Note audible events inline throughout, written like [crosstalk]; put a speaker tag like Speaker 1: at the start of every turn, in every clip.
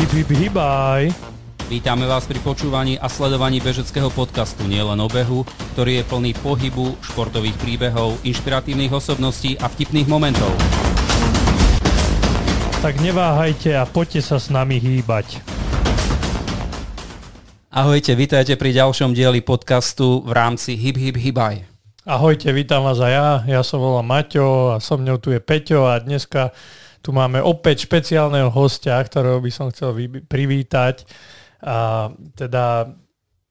Speaker 1: Hip, hip, hibaj.
Speaker 2: Vítame vás pri počúvaní a sledovaní bežeckého podcastu Nielen o behu, ktorý je plný pohybu, športových príbehov, inšpiratívnych osobností a vtipných momentov.
Speaker 1: Tak neváhajte a poďte sa s nami hýbať.
Speaker 2: Ahojte, vítajte pri ďalšom dieli podcastu v rámci Hip Hip Hibaj.
Speaker 1: Ahojte, vítam vás aj ja. Ja som volám Maťo a so mnou tu je Peťo a dneska tu máme opäť špeciálneho hostia, ktorého by som chcel privítať. A teda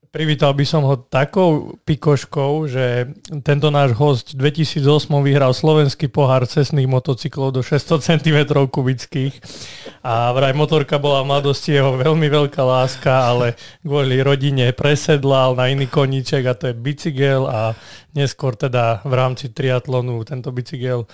Speaker 1: privítal by som ho takou pikoškou, že tento náš host v 2008 vyhral slovenský pohár cestných motocyklov do 600 cm kubických a vraj motorka bola v mladosti jeho veľmi veľká láska, ale kvôli rodine presedlal na iný koníček a to je bicykel a neskôr teda v rámci triatlonu tento bicykel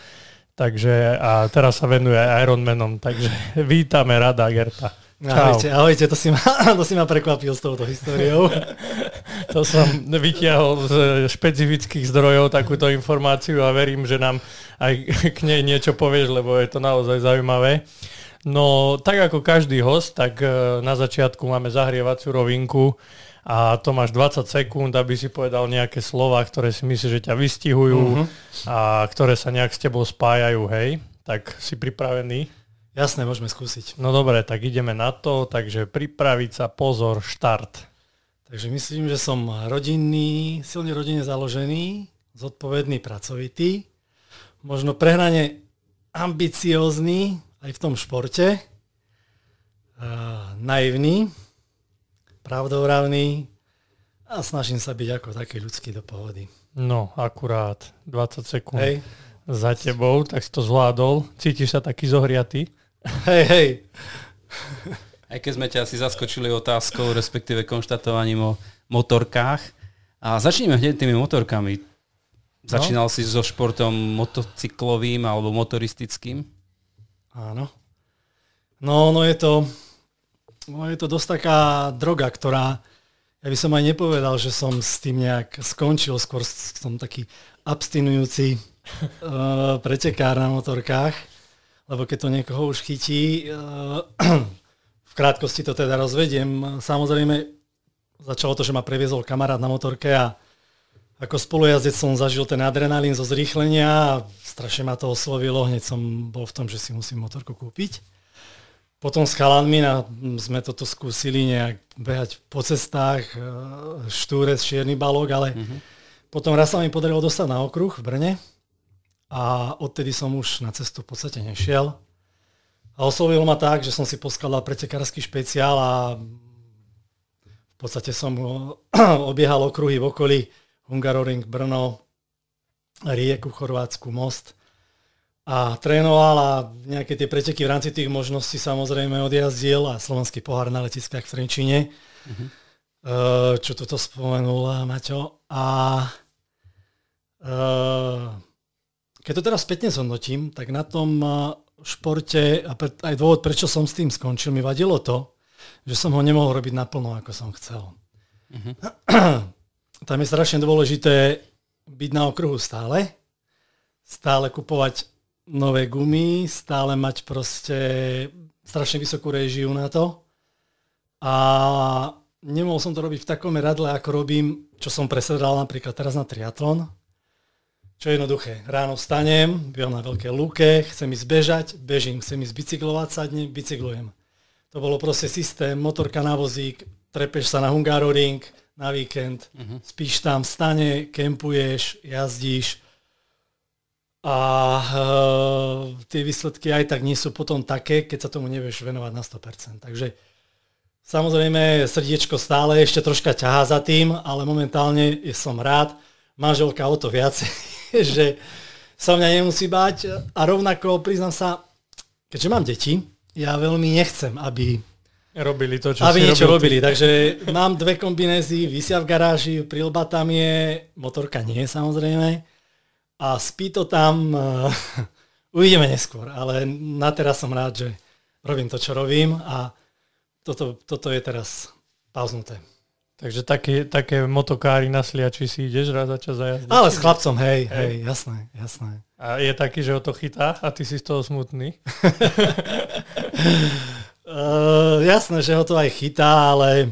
Speaker 1: Takže a teraz sa venuje Ironmanom, takže [laughs] vítame Rada Gerta.
Speaker 3: Ahojte, ahojte, to si, ma, [laughs] to si ma prekvapil s touto históriou. [laughs]
Speaker 1: to som vytiahol z špecifických zdrojov takúto informáciu a verím, že nám aj k nej niečo povieš, lebo je to naozaj zaujímavé. No tak ako každý host, tak e, na začiatku máme zahrievaciu rovinku a to máš 20 sekúnd, aby si povedal nejaké slova, ktoré si myslíš, že ťa vystihujú uh-huh. a ktoré sa nejak s tebou spájajú, hej? Tak si pripravený?
Speaker 3: Jasné, môžeme skúsiť.
Speaker 1: No dobre, tak ideme na to, takže pripraviť sa, pozor, štart.
Speaker 3: Takže myslím, že som rodinný, silne rodine založený, zodpovedný, pracovitý, možno prehnane ambiciózny aj v tom športe, uh, naivný, pravdovravný a snažím sa byť ako taký ľudský do pohody.
Speaker 1: No, akurát 20 sekúnd Hej. za tebou, tak si to zvládol. Cítiš sa taký zohriatý?
Speaker 3: Hej, hej.
Speaker 2: Aj keď sme ťa asi zaskočili otázkou, respektíve konštatovaním o motorkách. A začneme hneď tými motorkami. Začínal no. si so športom motocyklovým alebo motoristickým?
Speaker 3: Áno. No, no je to, no je to dosť taká droga, ktorá, ja by som aj nepovedal, že som s tým nejak skončil, skôr som taký abstinujúci uh, [laughs] pretekár na motorkách lebo keď to niekoho už chytí, eh, [clears throat] v krátkosti to teda rozvediem. Samozrejme, začalo to, že ma previezol kamarát na motorke a ako spolujazdec som zažil ten adrenalín zo zrýchlenia a strašne ma to oslovilo. Hneď som bol v tom, že si musím motorku kúpiť. Potom s chalanmi na, sme toto skúsili nejak behať po cestách, eh, štúrec, čierny balok, ale mm-hmm. potom raz sa mi podarilo dostať na okruh v Brne a odtedy som už na cestu v podstate nešiel. A oslovil ma tak, že som si poskladal pretekársky špeciál a v podstate som [clears throat] obiehal okruhy v okolí Hungaroring, Brno, Rieku, Chorvátsku, Most a trénoval a nejaké tie preteky v rámci tých možností samozrejme odjazdil a slovenský pohár na letiskách v Trenčine, uh-huh. čo toto spomenul Maťo. A uh, keď to teraz spätne zhodnotím, tak na tom eh, športe, a aj dôvod, prečo som s tým skončil, mi vadilo to, že som ho nemohol robiť naplno, ako som chcel. Uh-huh. Tam je strašne dôležité byť na okruhu stále, stále kupovať nové gumy, stále mať proste strašne vysokú režiu na to. A nemohol som to robiť v takom radle, ako robím, čo som presedal napríklad teraz na triatlon, čo je jednoduché. Ráno vstanem, bývam na veľké lúke, chcem ísť bežať, bežím, chcem ísť bicyklovať, sadnem, bicyklujem. To bolo proste systém, motorka na vozík, trepeš sa na Hungaroring na víkend, uh-huh. spíš tam, stane, kempuješ, jazdíš a uh, tie výsledky aj tak nie sú potom také, keď sa tomu nevieš venovať na 100%. Takže samozrejme srdiečko stále ešte troška ťahá za tým, ale momentálne som rád, manželka o to viacej [laughs] že sa mňa nemusí báť. A rovnako priznám sa, keďže mám deti, ja veľmi nechcem, aby
Speaker 1: robili to, čo
Speaker 3: aby niečo
Speaker 1: robili.
Speaker 3: Takže mám dve kombinézy, vysia v garáži, prilba tam je, motorka nie samozrejme a spí to tam, uh, [laughs] uvidíme neskôr, ale na teraz som rád, že robím to, čo robím a toto, toto je teraz pauznuté.
Speaker 1: Takže také, také motokári na sliači si ideš raz za čas zajazdiť?
Speaker 3: Ale s chlapcom, hej, hej, hej, jasné, jasné.
Speaker 1: A je taký, že ho to chytá a ty si z toho smutný?
Speaker 3: uh, [laughs] jasné, že ho to aj chytá, ale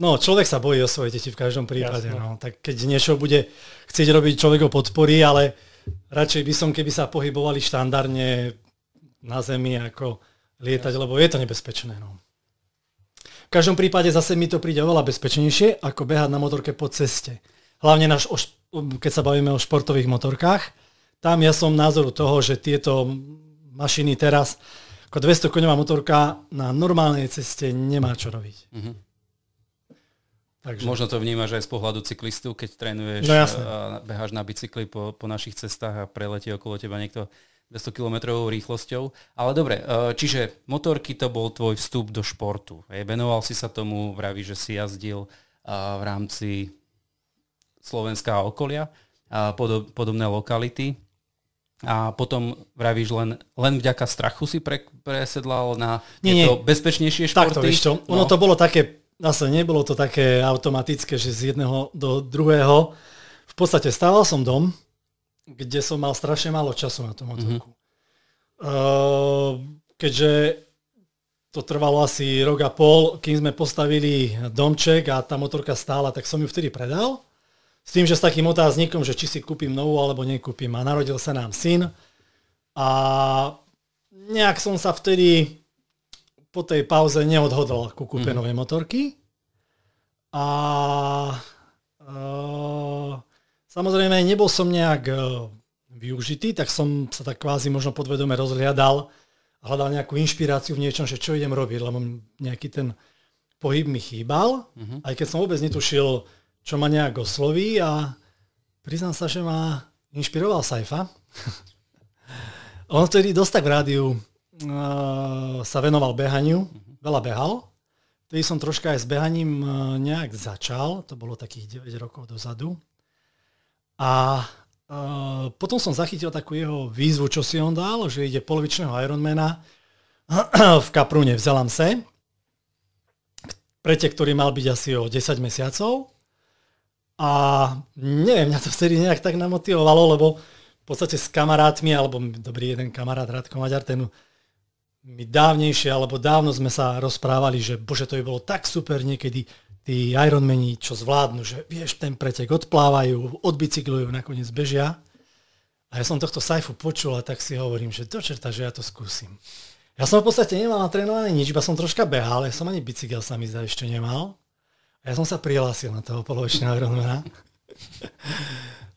Speaker 3: no, človek sa bojí o svoje deti v každom prípade. No. Tak keď niečo bude chcieť robiť, človek ho podporí, ale radšej by som, keby sa pohybovali štandardne na zemi, ako lietať, lebo je to nebezpečné. No. V každom prípade zase mi to príde oveľa bezpečnejšie, ako behať na motorke po ceste. Hlavne naš, keď sa bavíme o športových motorkách. Tam ja som názoru toho, že tieto mašiny teraz, ako 200 koňová motorka na normálnej ceste nemá čo robiť. Mm-hmm.
Speaker 2: Takže... Možno to vnímaš aj z pohľadu cyklistu, keď trénuješ no, a beháš na bicykli po, po našich cestách a preletí okolo teba niekto 200 km rýchlosťou. Ale dobre, e, čiže motorky to bol tvoj vstup do športu. Venoval si sa tomu, vraví, že si jazdil v rámci Slovenska a okolia, podobné lokality. A potom vravíš len, len vďaka strachu si pre, presedlal na nie, nie. bezpečnejšie športy?
Speaker 3: Takto, víš čo, ono no. to bolo také, zase nebolo to také automatické, že z jedného do druhého. V podstate stával som dom, kde som mal strašne málo času na tú motorku. Mm-hmm. Uh, keďže to trvalo asi rok a pol, kým sme postavili domček a tá motorka stála, tak som ju vtedy predal. S tým, že s takým otáznikom, že či si kúpim novú alebo nekúpim. A narodil sa nám syn a nejak som sa vtedy po tej pauze neodhodol ku kúpe mm. novej motorky. A uh, samozrejme nebol som nejak uh, využitý, tak som sa tak kvázi možno podvedome rozhliadal a hľadal nejakú inšpiráciu v niečom, že čo idem robiť, lebo nejaký ten pohyb mi chýbal, mm-hmm. aj keď som vôbec netušil, čo ma nejak osloví a priznám sa, že ma inšpiroval Saifa. [laughs] On vtedy dosť tak v rádiu sa venoval behaniu, veľa behal. Vtedy som troška aj s behaním uh, nejak začal, to bolo takých 9 rokov dozadu. A uh, potom som zachytil takú jeho výzvu, čo si on dal, že ide polovičného Ironmana [clears throat] v Kaprune v Zelamse. Pretek, ktorý mal byť asi o 10 mesiacov. A neviem, mňa to vtedy nejak tak namotivovalo, lebo v podstate s kamarátmi, alebo dobrý jeden kamarát Radko Maďar, ten my dávnejšie, alebo dávno sme sa rozprávali, že bože, to by bolo tak super niekedy tí Ironmani, čo zvládnu, že vieš, ten pretek odplávajú, odbicyklujú, nakoniec bežia. A ja som tohto sajfu počul a tak si hovorím, že do čerta, že ja to skúsim. Ja som v podstate nemal natrénované nič, iba som troška behal, ja som ani bicykel sa mi zdá ešte nemal. A ja som sa prihlásil na toho polovičného Ironmana.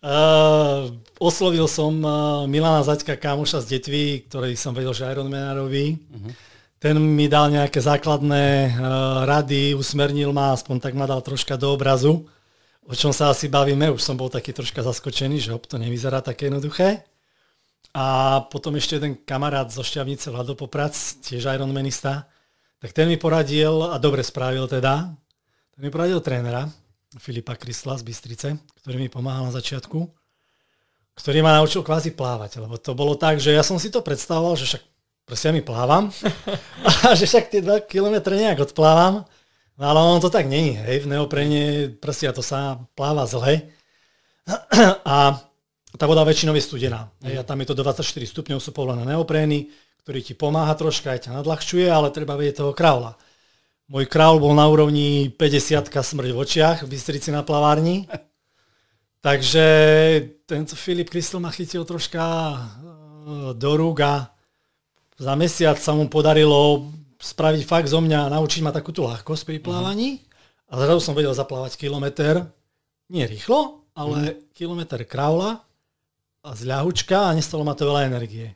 Speaker 3: Uh, oslovil som uh, Milana Zaďka, kámoša z Detvy, ktorý som vedel, že Ironmana robí. Uh-huh. Ten mi dal nejaké základné uh, rady, usmernil ma, aspoň tak ma dal troška do obrazu, o čom sa asi bavíme. Už som bol taký troška zaskočený, že hop, to nevyzerá také jednoduché. A potom ešte jeden kamarát zo Šťavnice, Vlado Poprac, tiež Ironmanista, tak ten mi poradil, a dobre spravil teda, mi poradil trénera, Filipa Krysla z Bystrice, ktorý mi pomáhal na začiatku, ktorý ma naučil kvázi plávať, lebo to bolo tak, že ja som si to predstavoval, že však proste ja mi plávam [laughs] a že však tie 2 km nejak odplávam, no ale on to tak není, hej, v neoprene proste to sa pláva zle a tá voda väčšinou je studená. Hej, a tam je to do 24 stupňov, sú povolené neoprény, ktorý ti pomáha troška, aj ťa nadľahčuje, ale treba vedieť toho kraula. Môj král bol na úrovni 50 smrť v očiach v Bystrici na plavárni. [laughs] Takže tento Filip Kristol ma chytil troška e, do rúk a za mesiac sa mu podarilo spraviť fakt zo mňa, naučiť ma takúto ľahkosť pri plávaní. A zrazu som vedel zaplávať kilometr, nie rýchlo, ale mm. kilometr kraula a z ľahučka a nestalo ma to veľa energie.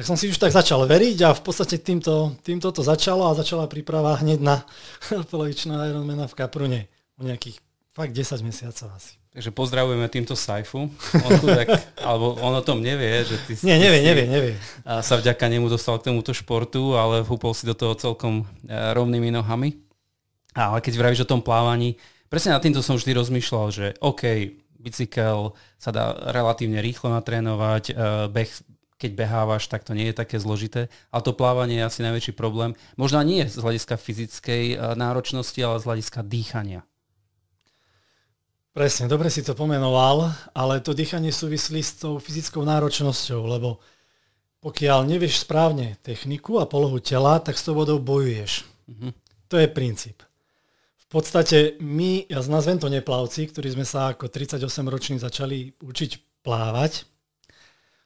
Speaker 3: Tak som si už tak začal veriť a v podstate týmto, týmto to začalo a začala príprava hneď na [laughs] polovičného Ironmana v Kaprune. O nejakých fakt 10 mesiacov asi.
Speaker 2: Takže pozdravujeme týmto Saifu. On tak, [laughs] alebo on o tom nevie, že ty
Speaker 3: Nie, nevie, nevie, nevie.
Speaker 2: A sa vďaka nemu dostal k tomuto športu, ale húpol si do toho celkom e, rovnými nohami. Ale keď vravíš o tom plávaní, presne nad týmto som vždy rozmýšľal, že OK, bicykel sa dá relatívne rýchlo natrénovať, e, beh keď behávaš, tak to nie je také zložité. Ale to plávanie je asi najväčší problém. Možno nie z hľadiska fyzickej e, náročnosti, ale z hľadiska dýchania.
Speaker 3: Presne, dobre si to pomenoval, ale to dýchanie súvislí s tou fyzickou náročnosťou, lebo pokiaľ nevieš správne techniku a polohu tela, tak s tou vodou bojuješ. Mm-hmm. To je princíp. V podstate my, ja nazvem to neplavci, ktorí sme sa ako 38 roční začali učiť plávať,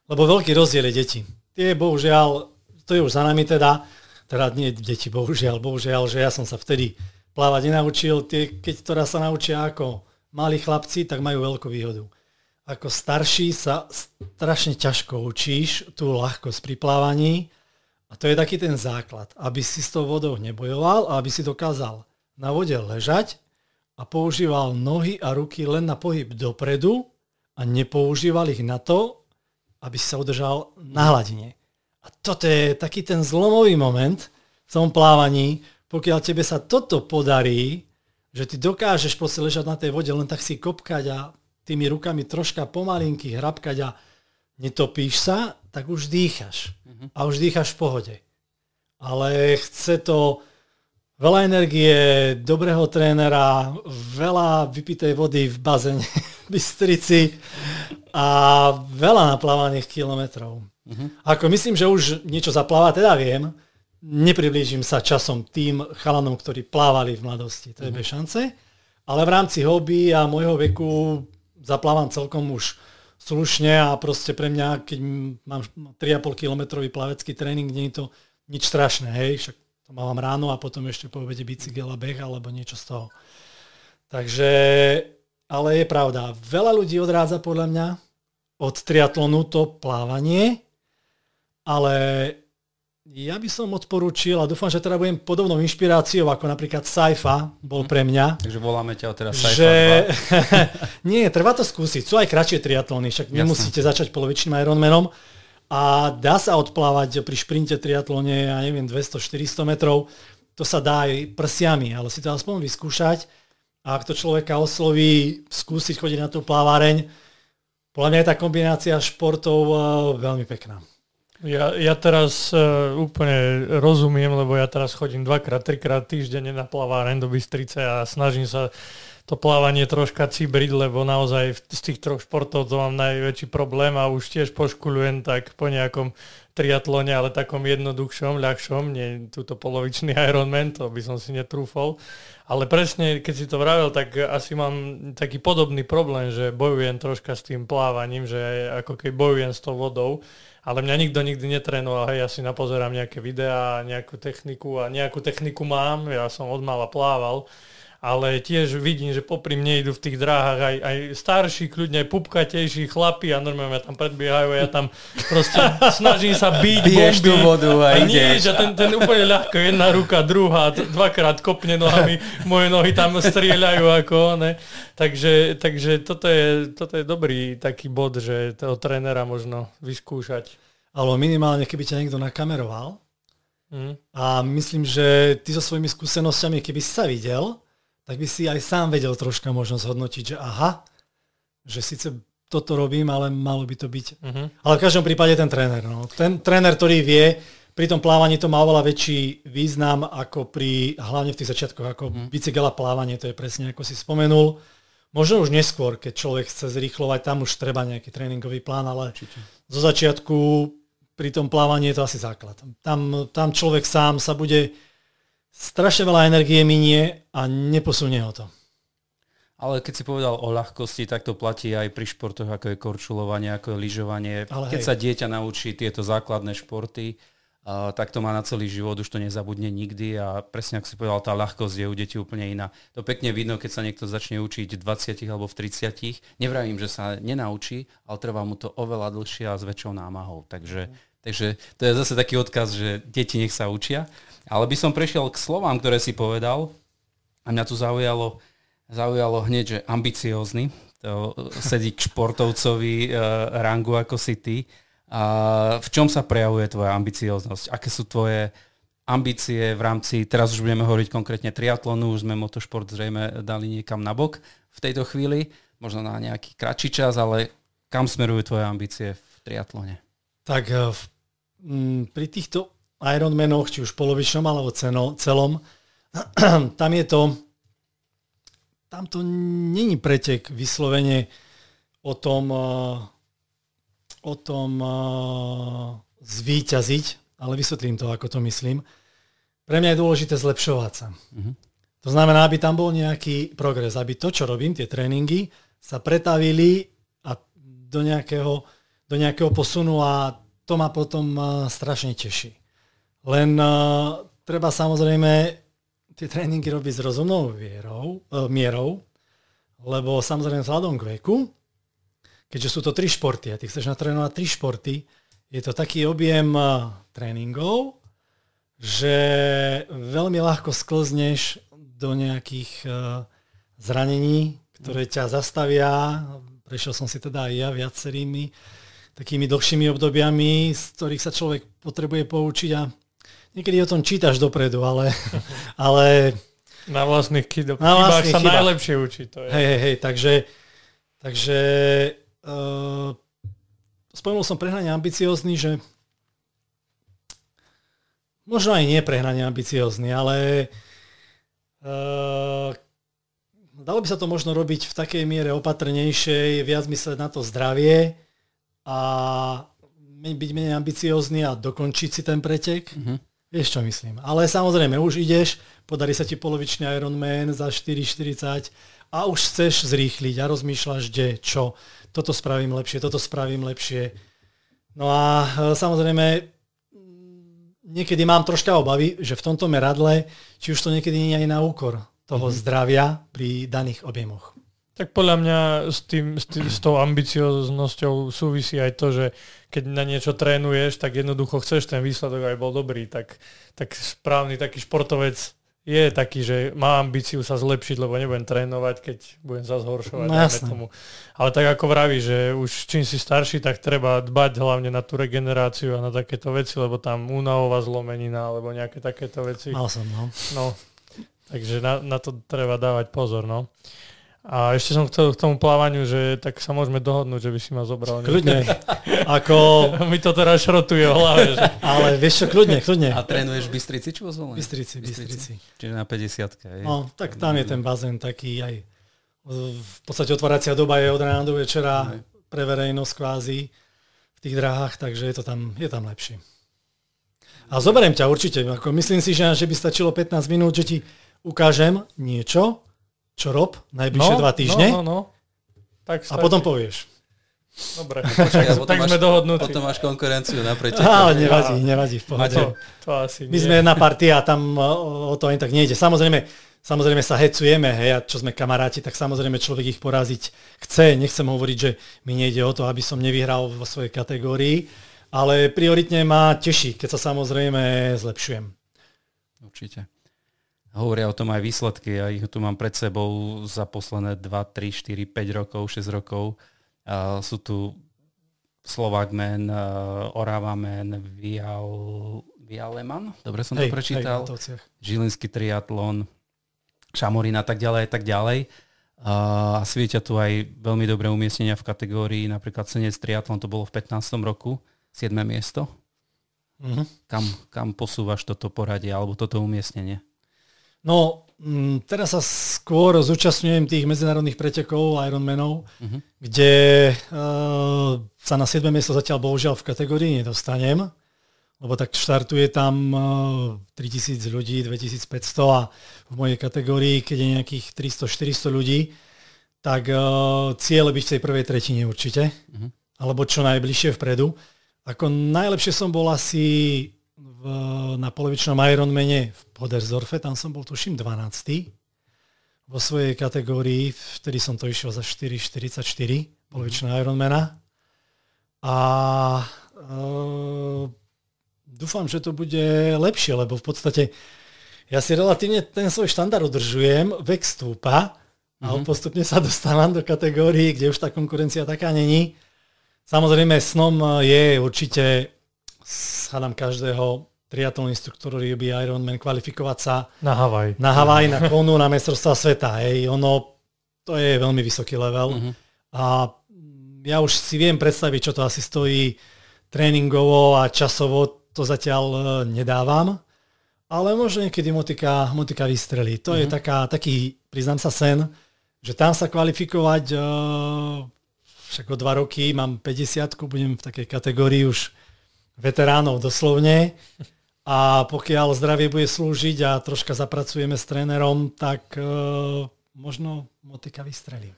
Speaker 3: lebo veľký rozdiel je deti. Tie bohužiaľ, to je už za nami teda, teda nie deti, bohužiaľ, bohužiaľ, že ja som sa vtedy plávať nenaučil. Tie, keď teda sa naučia ako malí chlapci, tak majú veľkú výhodu ako starší sa strašne ťažko učíš tú ľahkosť pri plávaní a to je taký ten základ, aby si s tou vodou nebojoval a aby si dokázal na vode ležať a používal nohy a ruky len na pohyb dopredu a nepoužíval ich na to, aby si sa udržal na hladine. A toto je taký ten zlomový moment v tom plávaní, pokiaľ tebe sa toto podarí, že ty dokážeš proste ležať na tej vode, len tak si kopkať a tými rukami troška pomalinky hrabkať a netopíš sa, tak už dýchaš. Uh-huh. A už dýchaš v pohode. Ale chce to veľa energie, dobrého trénera, veľa vypitej vody v bazene v [laughs] Bystrici a veľa naplávaných kilometrov. Uh-huh. Ako myslím, že už niečo zapláva, teda viem, nepriblížim sa časom tým chalanom, ktorí plávali v mladosti. To je uh-huh. bez šance. Ale v rámci hobby a môjho veku zaplávam celkom už slušne a proste pre mňa, keď mám 3,5 kilometrový plavecký tréning, nie je to nič strašné, hej, však to mám ráno a potom ešte po obede bicykel a beh alebo niečo z toho. Takže, ale je pravda, veľa ľudí odrádza podľa mňa od triatlonu to plávanie, ale ja by som odporúčil a dúfam, že teda budem podobnou inšpiráciou, ako napríklad Saifa bol pre mňa.
Speaker 2: Takže voláme ťa teraz Saifa
Speaker 3: že... [laughs] Nie, treba to skúsiť. Sú aj kratšie triatlony, však nemusíte začať polovičným Ironmanom. A dá sa odplávať pri šprinte triatlone, ja neviem, 200-400 metrov. To sa dá aj prsiami, ale si to aspoň vyskúšať. A ak to človeka osloví, skúsiť chodiť na tú plávareň, podľa mňa je tá kombinácia športov uh, veľmi pekná.
Speaker 1: Ja, ja teraz uh, úplne rozumiem, lebo ja teraz chodím dvakrát, trikrát týždenne na plaváren do Bystrice a snažím sa to plávanie troška cibriť, lebo naozaj z tých troch športov to mám najväčší problém a už tiež poškulujem tak po nejakom triatlone, ale takom jednoduchšom, ľahšom, nie túto polovičný [laughs] Ironman, to by som si netrúfol. Ale presne, keď si to vravel, tak asi mám taký podobný problém, že bojujem troška s tým plávaním, že ako keď bojujem s tou vodou ale mňa nikto nikdy netrénoval, hej, ja si napozerám nejaké videá, nejakú techniku a nejakú techniku mám, ja som od mala plával, ale tiež vidím, že popri mne idú v tých dráhach aj, aj starší, kľudne aj pupkatejší chlapi a normálne tam predbiehajú a ja tam proste [laughs] snažím sa byť
Speaker 2: Biješ tú vodu a, a
Speaker 1: nie, že ten, ten úplne ľahko, jedna ruka, druhá, dvakrát kopne nohami, [laughs] moje nohy tam strieľajú ako ne. Takže, takže toto, je, toto je dobrý taký bod, že toho trénera možno vyskúšať.
Speaker 3: Ale minimálne, keby ťa niekto nakameroval, mm. a myslím, že ty so svojimi skúsenosťami, keby si sa videl, tak by si aj sám vedel troška možno zhodnotiť, že aha, že síce toto robím, ale malo by to byť. Uh-huh. Ale v každom prípade ten tréner. No. Ten tréner, ktorý vie, pri tom plávaní to má oveľa väčší význam ako pri, hlavne v tých začiatkoch, ako uh-huh. bicykel a plávanie, to je presne ako si spomenul. Možno už neskôr, keď človek chce zrýchlovať, tam už treba nejaký tréningový plán, ale Určite. zo začiatku pri tom plávaní je to asi základ. Tam, tam človek sám sa bude strašne veľa energie minie a neposunie ho to.
Speaker 2: Ale keď si povedal o ľahkosti, tak to platí aj pri športoch, ako je korčulovanie, ako je lyžovanie. Ale keď hej. sa dieťa naučí tieto základné športy, uh, tak to má na celý život, už to nezabudne nikdy a presne ako si povedal, tá ľahkosť je u detí úplne iná. To pekne vidno, keď sa niekto začne učiť v 20 alebo v 30. Nevravím, že sa nenaučí, ale trvá mu to oveľa dlhšie a s väčšou námahou. Takže, takže to je zase taký odkaz, že deti nech sa učia. Ale by som prešiel k slovám, ktoré si povedal a mňa tu zaujalo, zaujalo hneď, že ambiciózny. To sedí k športovcovi uh, rangu ako si ty. A v čom sa prejavuje tvoja ambicióznosť? Aké sú tvoje ambície v rámci, teraz už budeme hovoriť konkrétne triatlonu, už sme motošport zrejme dali niekam na bok v tejto chvíli, možno na nejaký kratší čas, ale kam smerujú tvoje ambície v triatlone?
Speaker 3: Tak eh, v, pri týchto Ironmanoch, či už polovičnom alebo ceno, celom, [clears throat] tam je to, tam to není pretek vyslovene o tom, eh, o tom eh, zvíťaziť, ale vysvetlím to, ako to myslím. Pre mňa je dôležité zlepšovať sa. Uh-huh. To znamená, aby tam bol nejaký progres, aby to, čo robím, tie tréningy, sa pretavili a do nejakého, do nejakého posunu a to ma potom uh, strašne teší. Len uh, treba samozrejme tie tréningy robiť s rozumnou vierou, uh, mierou, lebo samozrejme vzhľadom k veku, keďže sú to tri športy a ty chceš natrénovať tri športy, je to taký objem tréningov, že veľmi ľahko sklzneš do nejakých zranení, ktoré ťa zastavia. Prešiel som si teda aj ja viacerými takými dlhšími obdobiami, z ktorých sa človek potrebuje poučiť a niekedy o tom čítaš dopredu, ale, [laughs] ale
Speaker 1: na vlastných chybách na vlastných sa chybách. najlepšie učí. To je.
Speaker 3: Hej, hej, hej, takže, takže uh, spomenul som prehnanie ambiciózny, že možno aj nie prehnanie ambiciózny, ale Uh, dalo by sa to možno robiť v takej miere opatrnejšej, viac mysleť na to zdravie a byť menej ambiciózny a dokončiť si ten pretek. Uh-huh. Vieš, čo myslím. Ale samozrejme, už ideš, podarí sa ti polovičný Ironman za 4,40 a už chceš zrýchliť a rozmýšľaš, kde, čo. Toto spravím lepšie, toto spravím lepšie. No a e, samozrejme, niekedy mám troška obavy, že v tomto meradle, či už to niekedy nie je aj na úkor toho mm-hmm. zdravia pri daných objemoch.
Speaker 1: Tak podľa mňa s, tým, s, tým, s tou ambicioznosťou súvisí aj to, že keď na niečo trénuješ, tak jednoducho chceš ten výsledok aj bol dobrý. Tak, tak správny taký športovec je taký, že má ambíciu sa zlepšiť, lebo nebudem trénovať, keď budem sa zhoršovať. No, tomu. Ale tak ako vraví, že už čím si starší, tak treba dbať hlavne na tú regeneráciu a na takéto veci, lebo tam únavová zlomenina alebo nejaké takéto veci.
Speaker 3: Mal som, no.
Speaker 1: no takže na, na to treba dávať pozor, no. A ešte som chcel k tomu plávaniu, že tak sa môžeme dohodnúť, že by si ma zobral.
Speaker 3: Kľudne. [laughs] Ako... [laughs]
Speaker 1: Mi to teraz šrotuje v hlave. Že... [laughs]
Speaker 3: Ale vieš čo, kľudne, kľudne.
Speaker 2: A trénuješ v Bystrici či vo
Speaker 3: Zvolení? Bystrici, Bystrici.
Speaker 2: Čiže na 50 je.
Speaker 3: No, tak tam je ten bazén taký aj v podstate otváracia doba je od rána do večera aj. pre verejnosť kvázi v tých dráhach, takže je to tam, je tam lepšie. A zoberiem ťa určite. Ako myslím si, že, že by stačilo 15 minút, že ti ukážem niečo, čo rob najbližšie no, dva týždne no, no, no. Tak a potom povieš.
Speaker 1: Dobre, počak, ja, tak máš, sme dohodnutí.
Speaker 2: Potom máš konkurenciu na preteku. [laughs]
Speaker 3: Ale nevadí, nevadí. V pohode. To, to asi My nie. sme jedna partia a tam o to ani tak nejde. Samozrejme, samozrejme sa hecujeme, hej, a čo sme kamaráti, tak samozrejme človek ich poraziť chce. Nechcem hovoriť, že mi nejde o to, aby som nevyhral vo svojej kategórii, ale prioritne ma teší, keď sa samozrejme zlepšujem.
Speaker 2: Určite. Hovoria o tom aj výsledky. Ja ich tu mám pred sebou za posledné 2, 3, 4, 5 rokov, 6 rokov. Uh, sú tu Slovak Man, uh, Orava Vial, Vialeman, dobre som hej, to prečítal, hej, Žilinský triatlon, Šamorín a tak ďalej, a tak ďalej. Uh, a svietia tu aj veľmi dobré umiestnenia v kategórii, napríklad Senec triatlon, to bolo v 15. roku, 7. miesto. Uh-huh. Kam, kam posúvaš toto poradie alebo toto umiestnenie?
Speaker 3: No, mm, teraz sa skôr zúčastňujem tých medzinárodných pretekov Ironmanov, uh-huh. kde uh, sa na 7. miesto zatiaľ bohužiaľ v kategórii nedostanem, lebo tak štartuje tam uh, 3000 ľudí, 2500 a v mojej kategórii, keď je nejakých 300-400 ľudí, tak uh, cieľe byť v tej prvej tretine určite, uh-huh. alebo čo najbližšie vpredu. Ako najlepšie som bol asi v, na polovičnom Ironmane v Podersdorfe, tam som bol tuším 12. vo svojej kategórii, vtedy som to išiel za 4,44 polovičná mm. Ironmana. A uh, dúfam, že to bude lepšie, lebo v podstate ja si relatívne ten svoj štandard udržujem, vek stúpa a mm-hmm. postupne sa dostávam do kategórií, kde už tá konkurencia taká není. Samozrejme, snom je určite hádam každého triatlon instruktor robí Ironman kvalifikovať sa
Speaker 1: na Havaj.
Speaker 3: Na Havaj, na Konu, na mestrovstva sveta. Hej. Ono, to je veľmi vysoký level. Uh-huh. A ja už si viem predstaviť, čo to asi stojí tréningovo a časovo, to zatiaľ e, nedávam. Ale možno niekedy motika, motika vystrelí. To uh-huh. je mhm. taká, taký, priznám sa, sen, že tam sa kvalifikovať, uh, však o dva roky mám 50 budem v takej kategórii už veteránov doslovne. A pokiaľ zdravie bude slúžiť a troška zapracujeme s trénerom, tak e, možno motika vystrelí.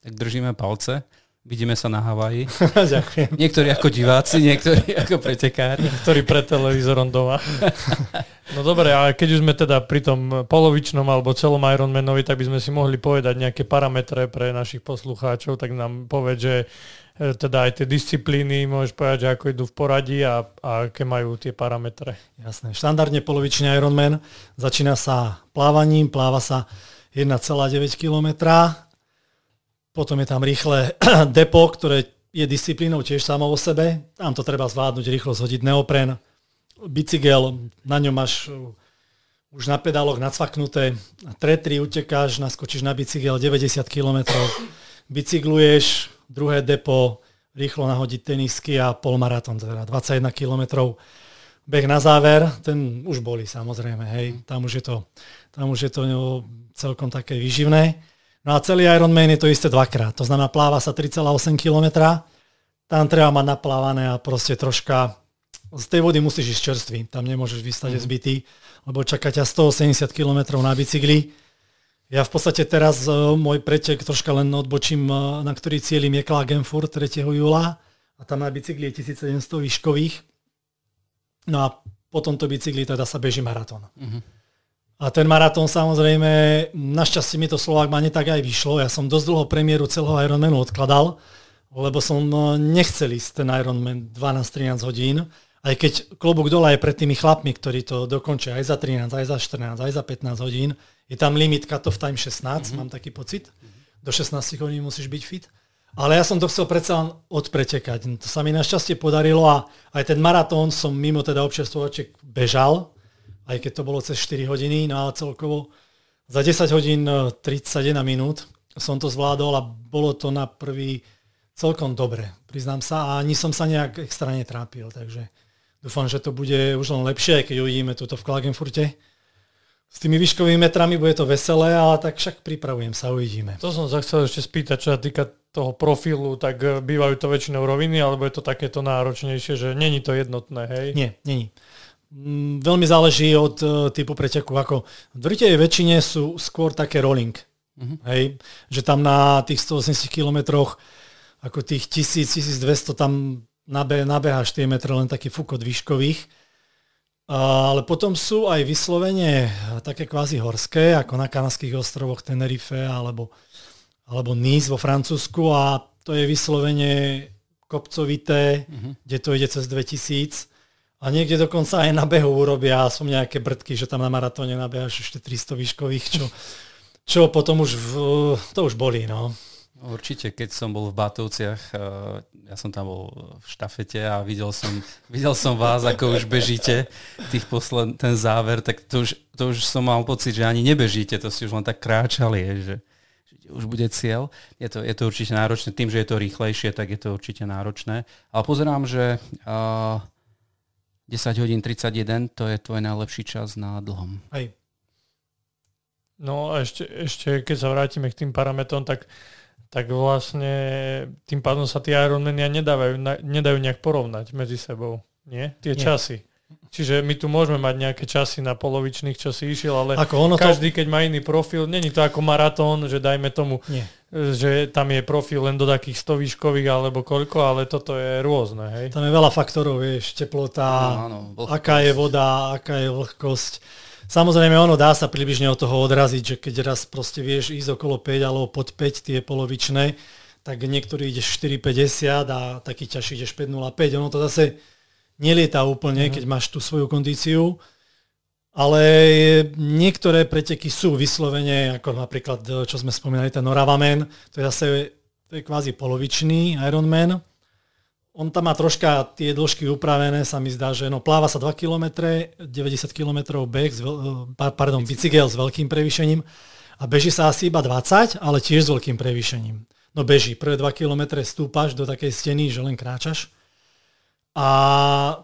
Speaker 2: Tak držíme palce. Vidíme sa na Havaji. [laughs]
Speaker 3: Ďakujem.
Speaker 2: Niektorí ako diváci, niektorí [laughs] ako pretekári.
Speaker 1: Niektorí pre televízorom doma. [laughs] no dobre, ale keď už sme teda pri tom polovičnom alebo celom Ironmanovi, tak by sme si mohli povedať nejaké parametre pre našich poslucháčov, tak nám povedz, že teda aj tie disciplíny, môžeš povedať, že ako idú v poradí a, a aké majú tie parametre.
Speaker 3: Jasné. Štandardne polovičný Ironman začína sa plávaním, pláva sa 1,9 km, potom je tam rýchle [clears throat] depo, ktoré je disciplínou tiež samo o sebe. Tam to treba zvládnuť, rýchlo zhodiť neopren, bicykel, na ňom máš uh, už na pedáloch nacvaknuté, tretri utekáš, naskočíš na bicykel 90 km, bicykluješ, druhé depo, rýchlo nahodiť tenisky a polmaratón, teda 21 km. Beh na záver, ten už boli samozrejme, hej, tam už je to, tam už je to no, celkom také vyživné. No a celý Ironman je to isté dvakrát. To znamená, pláva sa 3,8 km, tam treba mať naplávané a proste troška z tej vody musíš ísť čerstvý, tam nemôžeš vystať mm. zbytý, lebo čaká ťa 180 km na bicykli. Ja v podstate teraz uh, môj pretek troška len odbočím, uh, na ktorý cieľim je Klagenfurt 3. júla a tam na bicykli je 1700 výškových. No a po tomto bicykli teda sa beží maratón. Mm-hmm. A ten maratón samozrejme, našťastie mi to Slovák ma tak aj vyšlo. Ja som dosť dlho premiéru celého Ironmanu odkladal, lebo som e, nechcel ísť ten Ironman 12-13 hodín. Aj keď klobúk dole aj pred tými chlapmi, ktorí to dokončia aj za 13, aj za 14, aj za 15 hodín. Je tam limit cut-off time 16, mm-hmm. mám taký pocit. Do 16 hodín musíš byť fit. Ale ja som to chcel predsa len odpretekať. To sa mi našťastie podarilo a aj ten maratón som mimo teda občerstvovačiek bežal aj keď to bolo cez 4 hodiny, no ale celkovo za 10 hodín 31 eh, minút som to zvládol a bolo to na prvý celkom dobre, priznám sa, a ani som sa nejak extra netrápil, takže dúfam, že to bude už len lepšie, keď uvidíme túto v Klagenfurte. S tými výškovými metrami bude to veselé, ale tak však pripravujem sa, uvidíme.
Speaker 1: To som sa chcel ešte spýtať, čo sa týka toho profilu, tak eh, bývajú to väčšinou roviny, alebo je to takéto náročnejšie, že není to jednotné, hej?
Speaker 3: Nie, není. Mm, veľmi záleží od uh, typu preteku. Ako v drvitej väčšine sú skôr také rolling. Uh-huh. Hej? Že tam na tých 180 kilometroch ako tých 1000-1200 tam nabe, nabeháš tie metre len taký fúkot výškových. Ale potom sú aj vyslovene také kvázi horské, ako na kanadských ostrovoch Tenerife alebo, alebo Nice vo Francúzsku a to je vyslovene kopcovité, uh-huh. kde to ide cez 2000 a niekde dokonca aj na behu urobia, som nejaké brdky, že tam na maratóne nabehaš ešte 300 výškových, čo, čo potom už, v, to už bolí, no.
Speaker 2: Určite, keď som bol v Batovciach, eh, ja som tam bol v štafete a videl som, videl som vás, ako už bežíte tých posled, ten záver, tak to už, to už som mal pocit, že ani nebežíte, to si už len tak kráčali, že, že už bude cieľ. Je to, je to určite náročné, tým, že je to rýchlejšie, tak je to určite náročné. Ale pozerám, že uh, 10 hodín 31, to je tvoj najlepší čas na dlhom.
Speaker 3: Hej.
Speaker 1: No a ešte, ešte keď sa vrátime k tým parametrom, tak, tak vlastne tým pádom sa tie Ironmania nedávajú, nedajú nejak porovnať medzi sebou. Nie? Tie Nie. časy. Čiže my tu môžeme mať nejaké časy na polovičných, čo si išiel, ale ako ono každý, to... keď má iný profil, není to ako maratón, že dajme tomu, Nie. že tam je profil len do takých 100 výškových alebo koľko, ale toto je rôzne. Hej?
Speaker 3: Tam je veľa faktorov, vieš, teplota, no, áno, aká je voda, aká je vlhkosť. Samozrejme, ono dá sa približne od toho odraziť, že keď raz proste vieš ísť okolo 5 alebo pod 5 tie polovičné, tak niektorý ideš 4,50 a taký ťažší ideš 5,05. Ono to zase nelieta úplne, mm. keď máš tú svoju kondíciu, ale niektoré preteky sú vyslovene, ako napríklad, čo sme spomínali, ten Noravamen, to je zase to je kvázi polovičný Ironman. On tam má troška tie dĺžky upravené, sa mi zdá, že no, pláva sa 2 km, 90 km beh, pardon, bicykel s veľkým prevýšením a beží sa asi iba 20, ale tiež s veľkým prevýšením. No beží, prvé 2 km stúpaš do takej steny, že len kráčaš a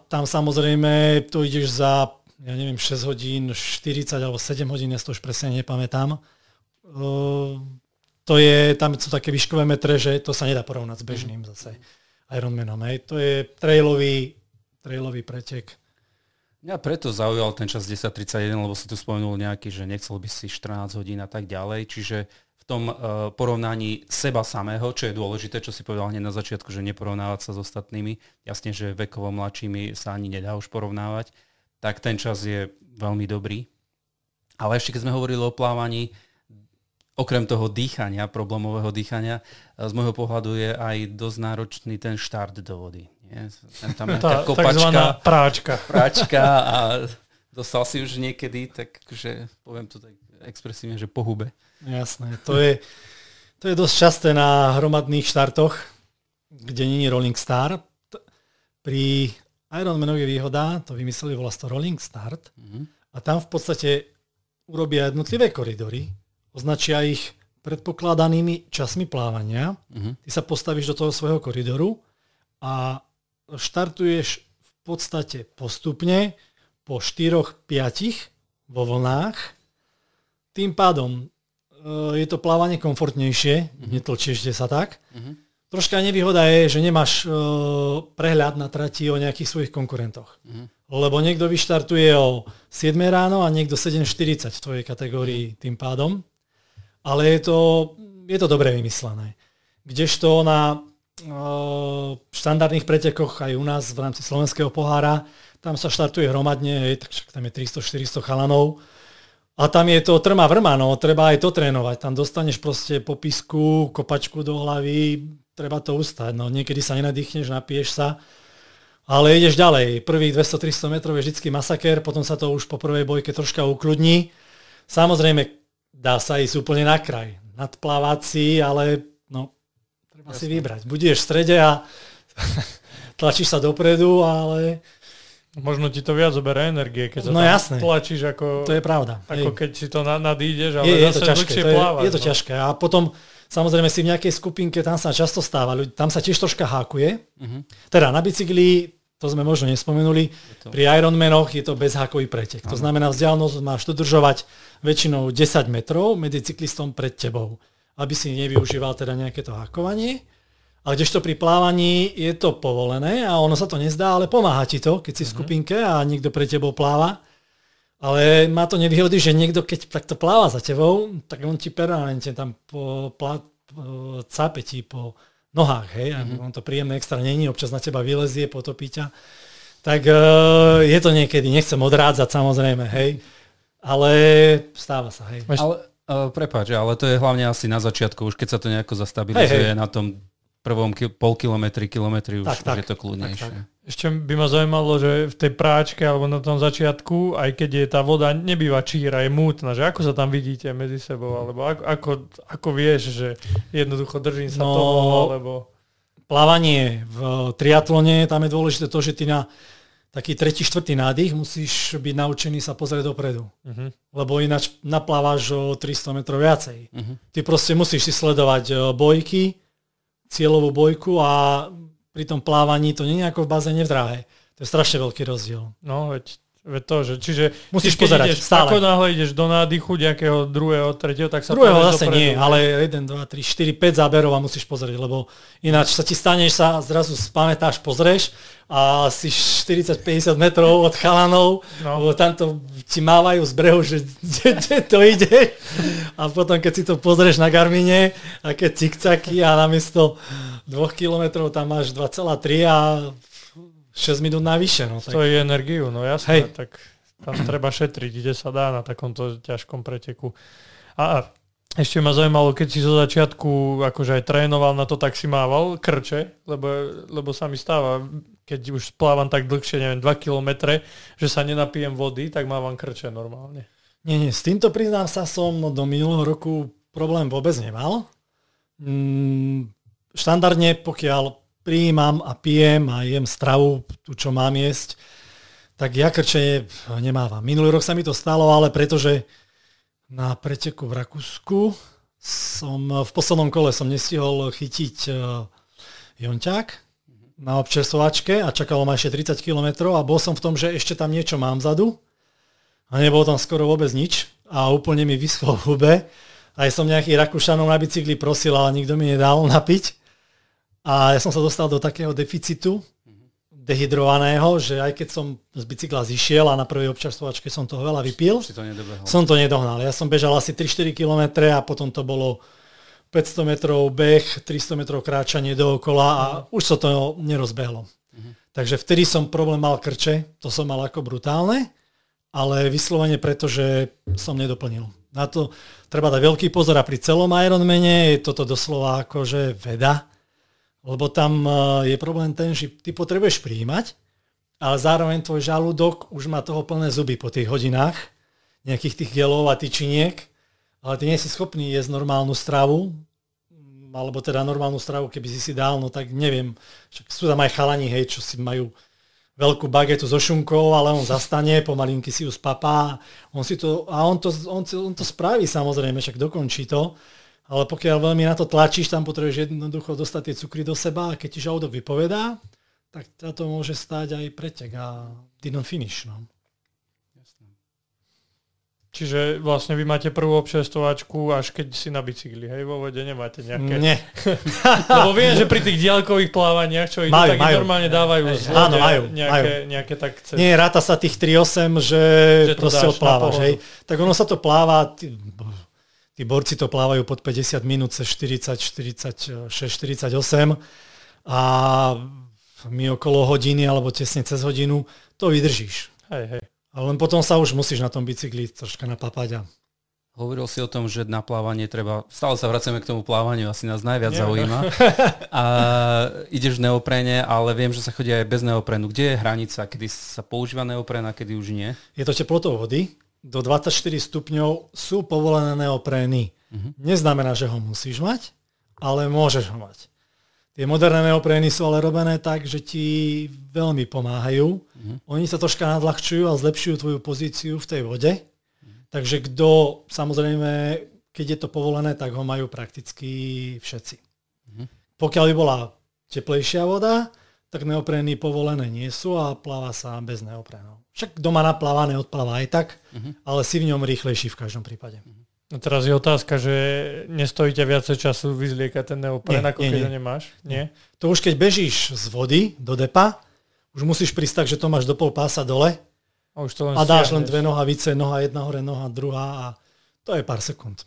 Speaker 3: tam samozrejme to ideš za, ja neviem, 6 hodín, 40 alebo 7 hodín, ja to už presne nepamätám. Uh, to je, tam sú také výškové metre, že to sa nedá porovnať s bežným zase Ironmanom. Hej. To je trailový, trailový pretek.
Speaker 2: Ja preto zaujal ten čas 10.31, lebo si tu spomenul nejaký, že nechcel by si 14 hodín a tak ďalej, čiže v tom uh, porovnaní seba samého, čo je dôležité, čo si povedal hneď na začiatku, že neporovnávať sa s ostatnými, jasne, že vekovo mladšími sa ani nedá už porovnávať, tak ten čas je veľmi dobrý. Ale ešte keď sme hovorili o plávaní, okrem toho dýchania, problémového dýchania, z môjho pohľadu je aj dosť náročný ten štart do vody. Nie?
Speaker 1: Tam je [laughs] tá, kopačka, práčka.
Speaker 2: práčka a dostal si už niekedy, tak že poviem to tak expresívne, že po hube.
Speaker 3: Jasné, to je, to je dosť časté na hromadných štartoch, kde je Rolling Star. Pri Ironmanovi je výhoda, to vymysleli, volá to Rolling Start mm-hmm. a tam v podstate urobia jednotlivé koridory, označia ich predpokladanými časmi plávania, mm-hmm. ty sa postavíš do toho svojho koridoru a štartuješ v podstate postupne po 4-5 vo vlnách. Tým pádom e, je to plávanie komfortnejšie, mm-hmm. netlčieš sa tak. Mm-hmm Troška nevýhoda je, že nemáš uh, prehľad na trati o nejakých svojich konkurentoch. Mm. Lebo niekto vyštartuje o 7 ráno a niekto 7.40 v tvojej kategórii mm. tým pádom. Ale je to, je to dobre vymyslené. Kdežto na uh, štandardných pretekoch aj u nás v rámci slovenského pohára, tam sa štartuje hromadne, hej, tak tam je 300-400 chalanov. A tam je to trma vrma, no, treba aj to trénovať. Tam dostaneš proste popisku, kopačku do hlavy, treba to ustať. No, niekedy sa nenadýchneš, napiješ sa, ale ideš ďalej. Prvých 200-300 metrov je vždycky masaker, potom sa to už po prvej bojke troška ukludní. Samozrejme, dá sa ísť úplne na kraj. Nadplávací, ale no, treba Jasne. si vybrať. Budeš v strede a [laughs] tlačíš sa dopredu, ale...
Speaker 1: Možno ti to viac zoberie energie, keď sa
Speaker 3: no, jasné.
Speaker 1: tlačíš ako...
Speaker 3: To je pravda.
Speaker 1: Ako Hej. keď si to nadídeš, ale
Speaker 3: je,
Speaker 1: je
Speaker 3: to ťažké, to je,
Speaker 1: plávať,
Speaker 3: je to no. ťažké. A potom Samozrejme si v nejakej skupinke, tam sa často stáva, tam sa tiež troška hákuje. Uh-huh. Teda na bicykli, to sme možno nespomenuli, to... pri Ironmanoch je to bezhákový pretek. Uh-huh. To znamená, vzdialenosť máš dodržovať väčšinou 10 metrov medzi cyklistom pred tebou, aby si nevyužíval teda nejaké to hákovanie. A kdežto pri plávaní je to povolené a ono sa to nezdá, ale pomáha ti to, keď si v mhm. skupinke a niekto pre tebou pláva. Ale má to nevýhody, že niekto, keď takto pláva za tebou, tak on ti permanentne tam po, plá, po, cápe ti po nohách, hej, mm-hmm. on to príjemné extra není, občas na teba vylezie, potopí ťa. Tak uh, je to niekedy, nechcem odrádzať samozrejme, hej, ale stáva sa, hej.
Speaker 2: Ale, uh, prepáč, ale to je hlavne asi na začiatku, už keď sa to nejako zastabilizuje hej, hej. na tom prvom ki- pol kilometri, kilometri už, tak, už tak, je to kľudnejšie. Tak, tak.
Speaker 1: Ešte by ma zaujímalo, že v tej práčke alebo na tom začiatku, aj keď je tá voda nebýva číra, je mútna, že ako sa tam vidíte medzi sebou, alebo ako, ako, ako vieš, že jednoducho držím sa no, toho, alebo...
Speaker 3: Plávanie v triatlone, tam je dôležité to, že ty na taký tretí, štvrtý nádych musíš byť naučený sa pozrieť dopredu. Uh-huh. Lebo ináč naplávaš o 300 metrov viacej. Uh-huh. Ty proste musíš si sledovať e, bojky, cieľovú bojku a pri tom plávaní to nie je ako v bazéne v dráhe. To je strašne veľký rozdiel.
Speaker 1: No, veď to, že, čiže
Speaker 3: musíš pozerať
Speaker 1: ideš,
Speaker 3: stále.
Speaker 1: Ako náhle ideš do nádychu nejakého druhého, tretieho, tak sa
Speaker 3: Druhého zase dopredu. nie, ale 1, 2, 3, 4, 5 záberov a musíš pozrieť, lebo ináč sa ti staneš sa, zrazu spamätáš, pozrieš a si 40-50 metrov od chalanov, no. lebo tamto ti mávajú z brehu, že kde to ide. A potom, keď si to pozrieš na Garmine, aké cikcaky a namiesto 2 kilometrov tam máš 2,3 a 6 minút navyše. No,
Speaker 1: tak... Stojí energiu, no jasné, Hej. tak tam treba šetriť, kde sa dá na takomto ťažkom preteku. A ešte ma zaujímalo, keď si zo začiatku akože aj trénoval na to, tak si mával krče, lebo, lebo sa mi stáva, keď už splávam tak dlhšie, neviem, 2 kilometre, že sa nenapijem vody, tak mávam krče normálne.
Speaker 3: Nie, nie, s týmto priznám sa som do minulého roku problém vôbec nemal. Mm, štandardne, pokiaľ prijímam a pijem a jem stravu, tu čo mám jesť, tak ja krče nemávam. Minulý rok sa mi to stalo, ale pretože na preteku v Rakúsku som v poslednom kole som nestihol chytiť uh, jonťák na občerstvovačke a čakalo ma ešte 30 km a bol som v tom, že ešte tam niečo mám vzadu a nebolo tam skoro vôbec nič a úplne mi vyschlo v hube. Aj som nejakých Rakúšanov na bicykli prosil, ale nikto mi nedal napiť. A ja som sa dostal do takého deficitu, dehydrovaného, že aj keď som z bicykla zišiel a na prvej občerstvovačke som toho veľa vypil,
Speaker 2: to
Speaker 3: som to nedohnal. Ja som bežal asi 3-4 km a potom to bolo 500 metrov beh, 300 metrov kráčanie dookola a už sa to nerozbehlo. Takže vtedy som problém mal krče, to som mal ako brutálne, ale vyslovene preto, že som nedoplnil. Na to treba dať veľký pozor a pri celom Ironmane je toto doslova akože veda, lebo tam eh, je problém ten, že ty potrebuješ príjmať, ale zároveň tvoj žalúdok už má toho plné zuby po tých hodinách, nejakých tých gelov a tyčiniek, ale ty nie si schopný jesť normálnu stravu, alebo teda normálnu stravu, keby si si dal, no tak neviem. Však sú tam aj chalani, hej, čo si majú veľkú bagetu so šunkou, ale on zastane, pomalinky si ju spapá, on si to, a on to, on, on to spraví samozrejme, však dokončí to, ale pokiaľ veľmi na to tlačíš, tam potrebuješ jednoducho dostať tie cukry do seba a keď ti žalúdok vypovedá, tak ťa to môže stáť aj pretek a didn't finish. No.
Speaker 1: Čiže vlastne vy máte prvú občerstvovačku, až keď si na bicykli, hej, vo vode nemáte nejaké...
Speaker 3: Nie. [laughs]
Speaker 1: Lebo viem, že pri tých diaľkových plávaniach, čo idú,
Speaker 3: Majú,
Speaker 1: tak
Speaker 3: majú.
Speaker 1: normálne dávajú z lode
Speaker 3: Áno, majú,
Speaker 1: nejaké, nejaké tak cez...
Speaker 3: Nie, ráta sa tých 3,8, že,
Speaker 1: Že
Speaker 3: proste odplávaš. Hej. Tak ono sa to pláva, tí, tí borci to plávajú pod 50 minút cez 40, 46, 48 a my okolo hodiny alebo tesne cez hodinu to vydržíš.
Speaker 1: Hej, hej.
Speaker 3: Ale len potom sa už musíš na tom bicykli troška napapať a
Speaker 2: Hovoril si o tom, že na plávanie treba, stále sa vraceme k tomu plávaniu, asi nás najviac
Speaker 1: Nie.
Speaker 2: zaujíma. [laughs] A ideš v neoprene, ale viem, že sa chodí aj bez neoprenu. Kde je hranica, kedy sa používa neopren a kedy už nie?
Speaker 3: je to teplotou vody. Do 24 stupňov sú povolené neoprény.
Speaker 1: Mhm.
Speaker 3: Neznamená, že ho musíš mať, ale môžeš ho mať. Tie moderné neoprény sú ale robené tak, že ti veľmi pomáhajú.
Speaker 1: Mhm.
Speaker 3: Oni sa troška nadľahčujú a zlepšujú tvoju pozíciu v tej vode. Takže kto, samozrejme, keď je to povolené, tak ho majú prakticky všetci.
Speaker 1: Mhm.
Speaker 3: Pokiaľ by bola teplejšia voda, tak neoprény povolené nie sú a pláva sa bez neoprénov. Však doma naplávané odpláva aj tak, ale si v ňom rýchlejší v každom prípade.
Speaker 1: No teraz je otázka, že nestojíte viacej času vyzliekať ten neopren,
Speaker 3: Nie,
Speaker 1: ako
Speaker 3: nie,
Speaker 1: keď
Speaker 3: nie.
Speaker 1: ho nemáš? Nie?
Speaker 3: To už keď bežíš z vody do depa, už musíš prísť tak, že to máš do pol pása dole
Speaker 1: A už to len
Speaker 3: a dáš len
Speaker 1: stiahneš.
Speaker 3: dve nohavice, noha jedna hore, noha druhá a to je pár sekúnd.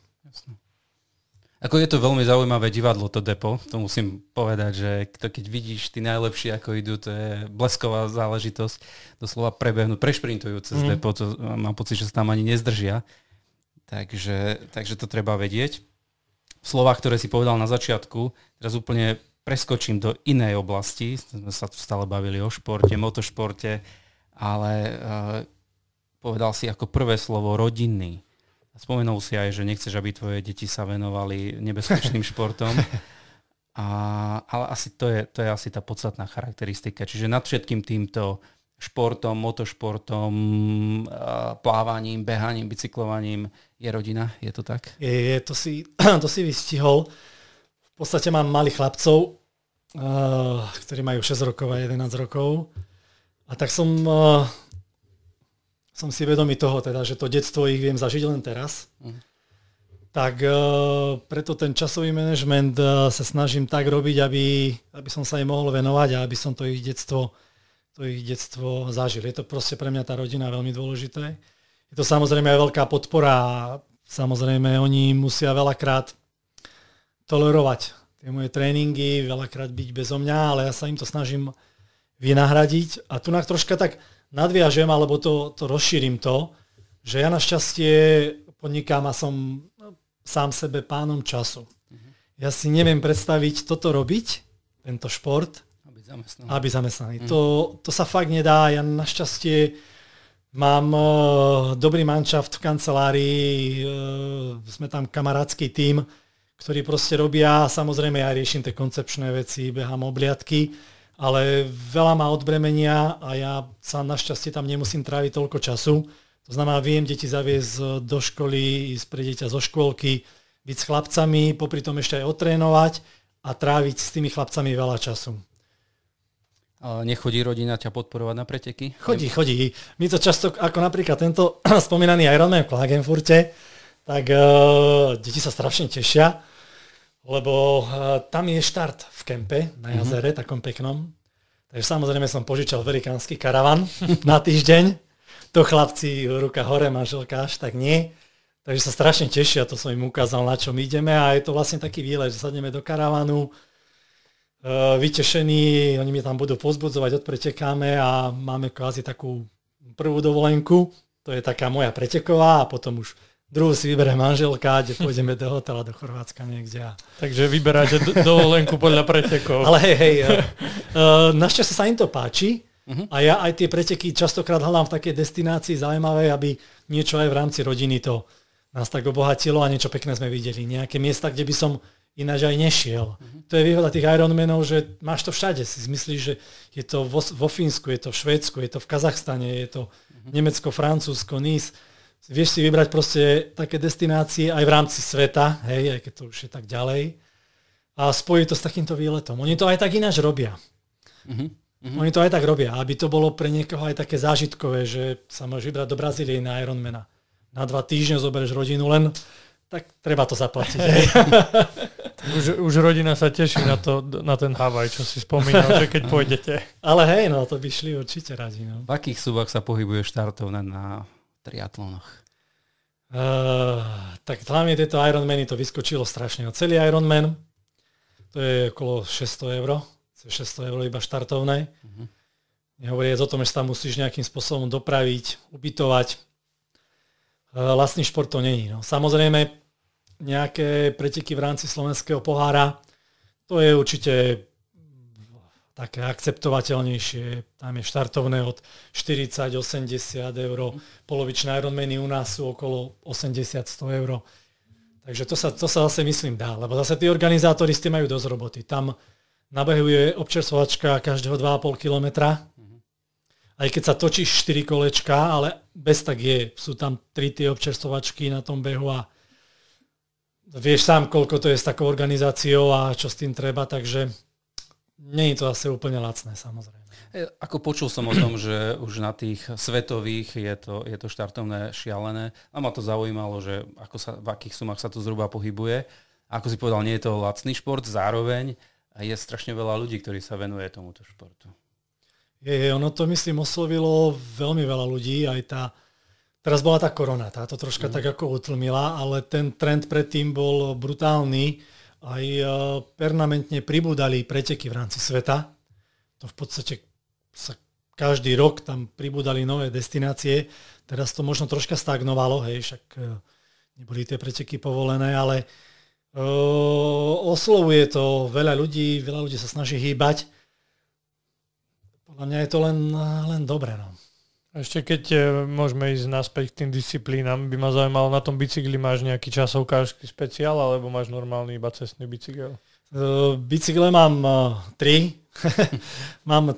Speaker 2: Ako je to veľmi zaujímavé divadlo, to depo, to musím povedať, že to keď vidíš tí najlepší, ako idú, to je blesková záležitosť, doslova prebehnú, prešprintujú cez mm. depo, to mám pocit, že sa tam ani nezdržia. Takže, takže to treba vedieť. V slovách, ktoré si povedal na začiatku, teraz úplne preskočím do inej oblasti, sme sa tu stále bavili o športe, motošporte, ale uh, povedal si ako prvé slovo rodinný. Spomenul si aj, že nechceš, aby tvoje deti sa venovali nebezpečným [laughs] športom. A, ale asi to je, to je asi tá podstatná charakteristika. Čiže nad všetkým týmto športom, motošportom, plávaním, behaním, bicyklovaním je rodina, je to tak?
Speaker 3: Je, je, to, si, [clears throat] to si vystihol. V podstate mám malých chlapcov, uh, ktorí majú 6 rokov a 11 rokov. A tak som, uh, som si vedomý toho, teda, že to detstvo ich viem zažiť len teraz.
Speaker 2: Mhm.
Speaker 3: Tak uh, preto ten časový manažment uh, sa snažím tak robiť, aby, aby som sa im mohol venovať a aby som to ich detstvo, to ich detstvo zažil. Je to proste pre mňa tá rodina veľmi dôležité. Je to samozrejme aj veľká podpora a samozrejme oni musia veľakrát tolerovať tie moje tréningy, veľakrát byť bezo mňa, ale ja sa im to snažím vynahradiť. A tu troška tak nadviažem, alebo to, to rozšírim to, že ja našťastie podnikám a som sám sebe pánom času. Ja si neviem predstaviť toto robiť, tento šport,
Speaker 2: Aby zamestnaný.
Speaker 3: aby zamestnaný. Mm. To, to sa fakt nedá. Ja našťastie mám uh, dobrý manšaft v kancelárii, uh, sme tam kamarátsky tím, ktorí proste robia, samozrejme ja riešim tie koncepčné veci, behám obliadky, ale veľa má odbremenia a ja sa našťastie tam nemusím tráviť toľko času. To znamená, viem deti zaviesť do školy, ísť pre dieťa zo škôlky, byť s chlapcami, popri tom ešte aj otrénovať a tráviť s tými chlapcami veľa času.
Speaker 2: Ale nechodí rodina ťa podporovať na preteky?
Speaker 3: Chodí, chodí. My to často, ako napríklad tento [clears throat] spomínaný Ironman v Klagenfurte, tak uh, deti sa strašne tešia, lebo uh, tam je štart v kempe na jazere, mm-hmm. takom peknom. Takže samozrejme som požičal velikánsky karavan [laughs] na týždeň. To chlapci, ruka hore, manželka až tak nie. Takže sa strašne tešia, to som im ukázal, na čom ideme a je to vlastne taký výlet, že sadneme do karavanu, e, vytešení, oni mi tam budú pozbudzovať, odpretekáme a máme kvázi takú prvú dovolenku, to je taká moja preteková a potom už druhú si vyberie manželka, kde pôjdeme do hotela do Chorvátska niekde. A...
Speaker 1: Takže vyberáte dovolenku podľa pretekov.
Speaker 3: Ale hej, hej, uh, [laughs] našťastie sa im to páči uh-huh. a ja aj tie preteky častokrát hľadám v takej destinácii zaujímavej, aby niečo aj v rámci rodiny to nás tak obohatilo a niečo pekné sme videli. Nejaké miesta, kde by som ináč aj nešiel. Uh-huh. To je výhoda tých Ironmanov, že máš to všade. Si myslíš, že je to vo, vo Fínsku, je to v Švédsku, je to v Kazachstane, je to uh-huh. Nemecko, Francúzsko, Nice vieš si vybrať proste také destinácie aj v rámci sveta, hej, aj keď to už je tak ďalej. A spojiť to s takýmto výletom. Oni to aj tak ináč robia. Uh-huh. Oni to aj tak robia, aby to bolo pre niekoho aj také zážitkové, že sa môžeš vybrať do Brazílie na Ironmana. Na dva týždne zoberieš rodinu len, tak treba to zaplatiť. [laughs]
Speaker 1: už, už rodina sa teší na, to, na ten Havaj, čo si spomínal, že keď pôjdete. [laughs]
Speaker 3: Ale hej, no to by šli určite radi. No.
Speaker 2: V akých súbach sa pohybuje štartovné na triatlonoch?
Speaker 3: Uh, tak hlavne tieto Ironmany to vyskočilo strašne. Celý Ironman, to je okolo 600 eur, 600 eur iba štartovné. Uh-huh. Nehovoriac o tom, že sa tam musíš nejakým spôsobom dopraviť, ubytovať. Uh, vlastný šport to není. No. Samozrejme, nejaké preteky v rámci slovenského pohára, to je určite také akceptovateľnejšie. Tam je štartovné od 40-80 eur, polovičné Ironmany u nás sú okolo 80-100 eur. Takže to sa, to sa zase myslím dá, lebo zase tí organizátori s tým majú dosť roboty. Tam nabehuje občerstvovačka každého 2,5 kilometra, aj keď sa točíš 4 kolečka, ale bez tak je. Sú tam 3 tie občerstvovačky na tom behu a vieš sám, koľko to je s takou organizáciou a čo s tým treba, takže je to asi úplne lacné, samozrejme.
Speaker 2: E, ako počul som o tom, [clears throat] že už na tých svetových je to, je to štartovné šialené a ma to zaujímalo, že ako sa, v akých sumách sa to zhruba pohybuje. A ako si povedal, nie je to lacný šport, zároveň je strašne veľa ľudí, ktorí sa venuje tomuto športu.
Speaker 3: Je, je, ono to myslím oslovilo veľmi veľa ľudí, aj tá, teraz bola tá korona, tá to troška mm. tak ako utlmila, ale ten trend predtým bol brutálny aj e, permanentne pribúdali preteky v rámci sveta. To v podstate sa každý rok tam pribúdali nové destinácie. Teraz to možno troška stagnovalo, hej, však e, neboli tie preteky povolené, ale uh, oslovuje to veľa ľudí, veľa ľudí sa snaží hýbať. Podľa mňa je to len, len dobre. No.
Speaker 1: Ešte keď e, môžeme ísť naspäť k tým disciplínam, by ma zaujímalo, na tom bicykli máš nejaký časovkářský speciál, alebo máš normálny iba cestný bicykel?
Speaker 3: Uh, bicykle mám uh, tri. [laughs] mám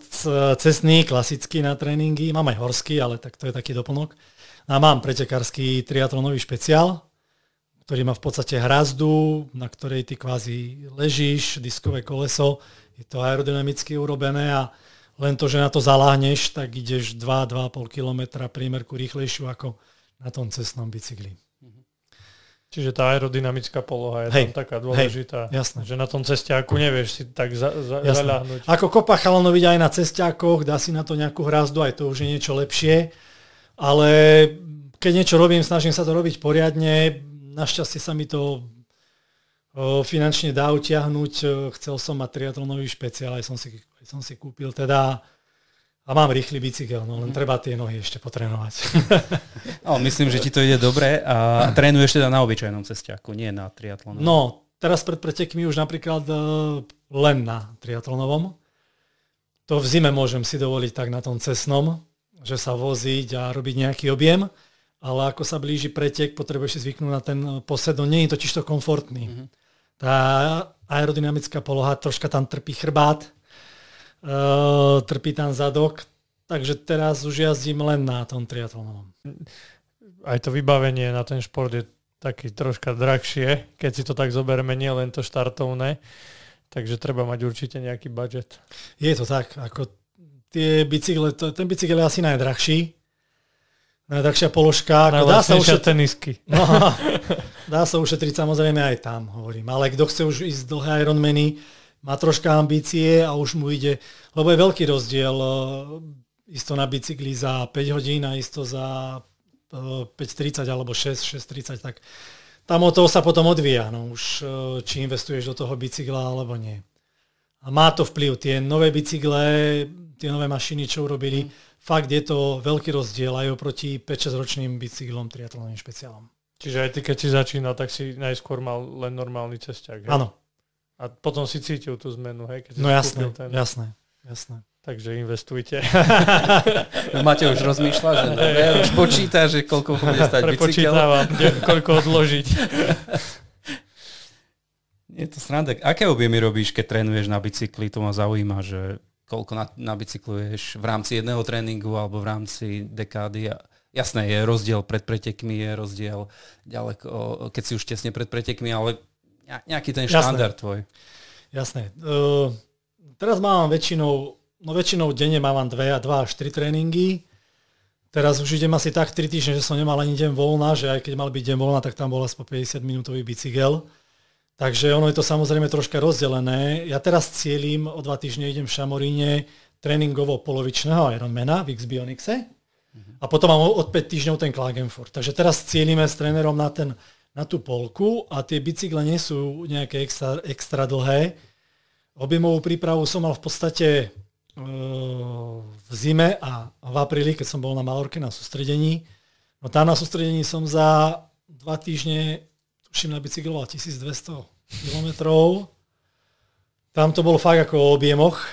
Speaker 3: cestný, klasický na tréningy, mám aj horský, ale tak to je taký doplnok. A mám pretekársky triatlonový špeciál, ktorý má v podstate hrazdu, na ktorej ty kvázi ležíš, diskové koleso, je to aerodynamicky urobené a len to, že na to zaláhneš, tak ideš 2-2,5 km priemerku rýchlejšiu ako na tom cestnom bicykli.
Speaker 1: Čiže tá aerodynamická poloha je hej, tam taká dôležitá,
Speaker 3: hej, jasné.
Speaker 1: že na tom cestiaku nevieš si tak za, za, zaľahnuť.
Speaker 3: Ako kopa chalanoviť aj na cestiakoch, dá si na to nejakú hrazdu, aj to už je niečo lepšie, ale keď niečo robím, snažím sa to robiť poriadne, našťastie sa mi to finančne dá utiahnuť, chcel som mať triatlonový špeciál, aj som si som si kúpil teda a mám rýchly bicykel, no len mm. treba tie nohy ešte potrénovať. [laughs]
Speaker 2: No, myslím, že ti to ide dobre a [clears throat] trénuješ teda na obyčajnom cestiaku, nie na triatlonovom.
Speaker 3: No, teraz pred pretekmi už napríklad uh, len na triatlonovom. To v zime môžem si dovoliť tak na tom cestnom, že sa voziť a robiť nejaký objem, ale ako sa blíži pretek, potrebuješ si zvyknúť na ten posed, no nie je totiž to komfortný. Mm-hmm. Tá aerodynamická poloha troška tam trpí chrbát, uh, trpí tam zadok, takže teraz už jazdím len na tom triatlonovom.
Speaker 1: Aj to vybavenie na ten šport je taký troška drahšie, keď si to tak zoberieme, nie len to štartovné, takže treba mať určite nejaký budget.
Speaker 3: Je to tak, ako tie bicykle, to, ten bicykel je asi najdrahší, najdrahšia položka.
Speaker 1: Ako dá sa ušetriť, tenisky.
Speaker 3: No, [laughs] dá sa ušetriť samozrejme aj tam, hovorím. Ale kto chce už ísť dlhé Ironmany, má troška ambície a už mu ide, lebo je veľký rozdiel isto na bicykli za 5 hodín a isto za 5.30 alebo 6, 6.30, tak tam od toho sa potom odvíja, no už či investuješ do toho bicykla alebo nie. A má to vplyv. Tie nové bicykle, tie nové mašiny, čo urobili, mm. fakt je to veľký rozdiel aj oproti 5-6 ročným bicyklom triatlonovým špeciálom.
Speaker 1: Čiže aj ty, keď si začínal, tak si najskôr mal len normálny cesták.
Speaker 3: Áno.
Speaker 1: A potom si cítil tú zmenu, hej? Keď
Speaker 3: no jasné, ten... jasné, jasné.
Speaker 1: Takže investujte. [laughs]
Speaker 2: No, Máte už rozmýšľa, že no, už počíta, že koľko bude stať bicykel.
Speaker 1: koľko odložiť. [laughs]
Speaker 2: Je to sranda. Aké objemy robíš, keď trénuješ na bicykli? To ma zaujíma, že koľko na, na bicykluješ v rámci jedného tréningu alebo v rámci dekády. Jasné, je rozdiel pred pretekmi, je rozdiel ďaleko, keď si už tesne pred pretekmi, ale nejaký ten štandard Jasné. tvoj.
Speaker 3: Jasné. Uh, teraz mám väčšinou, no väčšinou denne mám dve, dva až tri tréningy. Teraz už idem asi tak 3 týždne, že som nemal ani deň voľna, že aj keď mal byť deň voľna, tak tam bol aspoň 50 minútový bicykel. Takže ono je to samozrejme troška rozdelené. Ja teraz cieľím, o dva týždne idem v Šamoríne tréningovo polovičného Ironmana v X-Bionixe a potom mám od 5 týždňov ten Klagenfurt. Takže teraz cieľime s trénerom na, ten, na tú polku a tie bicykle nie sú nejaké extra, extra dlhé. Objemovú prípravu som mal v podstate e, v zime a v apríli, keď som bol na Malorke na sústredení. No tam na sústredení som za dva týždne tuším, nabicykloval 1200 kilometrov. Tam to bolo fakt ako o objemoch.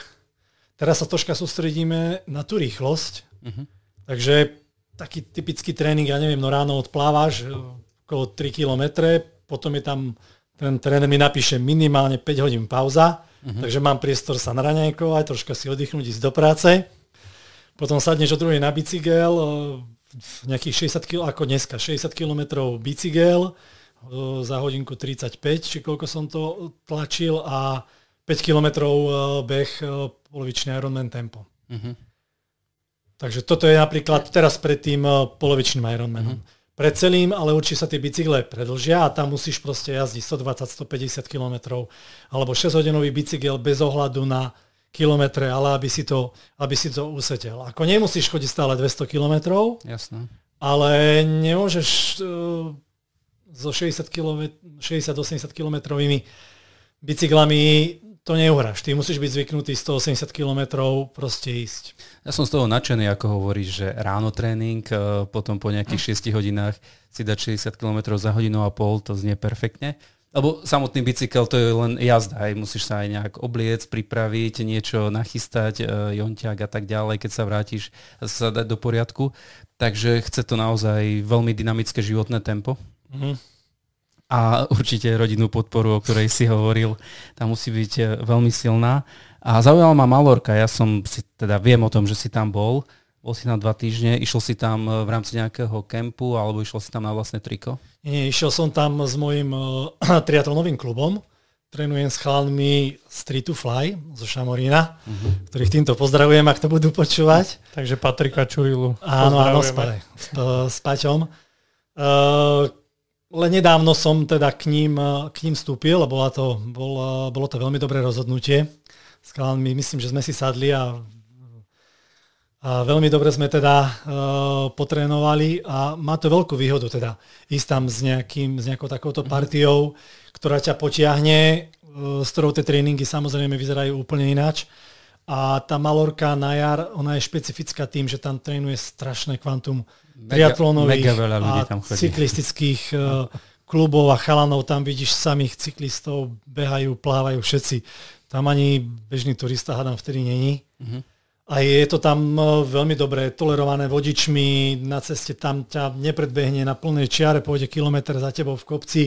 Speaker 3: Teraz sa troška sústredíme na tú rýchlosť. Uh-huh. Takže taký typický tréning, ja neviem, no ráno odplávaš e, okolo 3 km, potom je tam, ten tréner mi napíše minimálne 5 hodín pauza, uh-huh. takže mám priestor sa naraňajkovať, troška si oddychnúť, ísť do práce. Potom sadneš o druhej na bicykel, e, nejakých 60 km, ako dneska, 60 km bicykel, za hodinku 35, či koľko som to tlačil a 5 kilometrov beh polovičný Ironman tempo. Uh-huh. Takže toto je napríklad teraz pred tým polovičným Ironmanom. Uh-huh. Pred celým, ale určite sa tie bicykle predlžia a tam musíš proste jazdiť 120-150 km alebo 6-hodinový bicykel bez ohľadu na kilometre, ale aby si to, aby si to usetel. Ako nemusíš chodiť stále 200 km,
Speaker 2: Jasné.
Speaker 3: ale nemôžeš so 60-80 kilometrovými bicyklami to neuhráš. Ty musíš byť zvyknutý 180 km proste ísť.
Speaker 2: Ja som z toho nadšený, ako hovoríš, že ráno tréning, e, potom po nejakých 6 hodinách si dať 60 km za hodinu a pol, to znie perfektne. Lebo samotný bicykel to je len jazda, aj musíš sa aj nejak obliec, pripraviť, niečo nachystať, e, jonťák a tak ďalej, keď sa vrátiš sa dať do poriadku. Takže chce to naozaj veľmi dynamické životné tempo. Mm-hmm. A určite rodinnú podporu, o ktorej si hovoril, tam musí byť e, veľmi silná. A zaujala ma Malorka, ja som si teda viem o tom, že si tam bol, bol si na dva týždne, išiel si tam e, v rámci nejakého kempu alebo išiel si tam na vlastné triko?
Speaker 3: Nie, išiel som tam s mojim [clears throat] uh, triatlonovým klubom, trénujem s chalmi Street to Fly zo Šamorína, uh-huh. ktorých týmto pozdravujem, ak to budú počúvať.
Speaker 1: Takže Patrika Čurilu.
Speaker 3: Áno, áno, s, s, s Paťom. Uh, len nedávno som teda k ním, k ním vstúpil a bola to, bol, bolo to veľmi dobré rozhodnutie. my myslím, že sme si sadli a, a veľmi dobre sme teda uh, potrénovali a má to veľkú výhodu teda ísť tam s, nejakým, s nejakou takouto mhm. partiou, ktorá ťa potiahne, uh, s ktorou tie tréningy samozrejme vyzerajú úplne ináč. A tá Malorka na jar, ona je špecifická tým, že tam trénuje strašné kvantum triatlonových a cyklistických uh, klubov a chalanov. Tam vidíš samých cyklistov, behajú, plávajú všetci. Tam ani bežný turista hádam vtedy není. Uh-huh. A je to tam e, veľmi dobre tolerované vodičmi, na ceste tam ťa nepredbehne na plnej čiare, pôjde kilometr za tebou v kopci,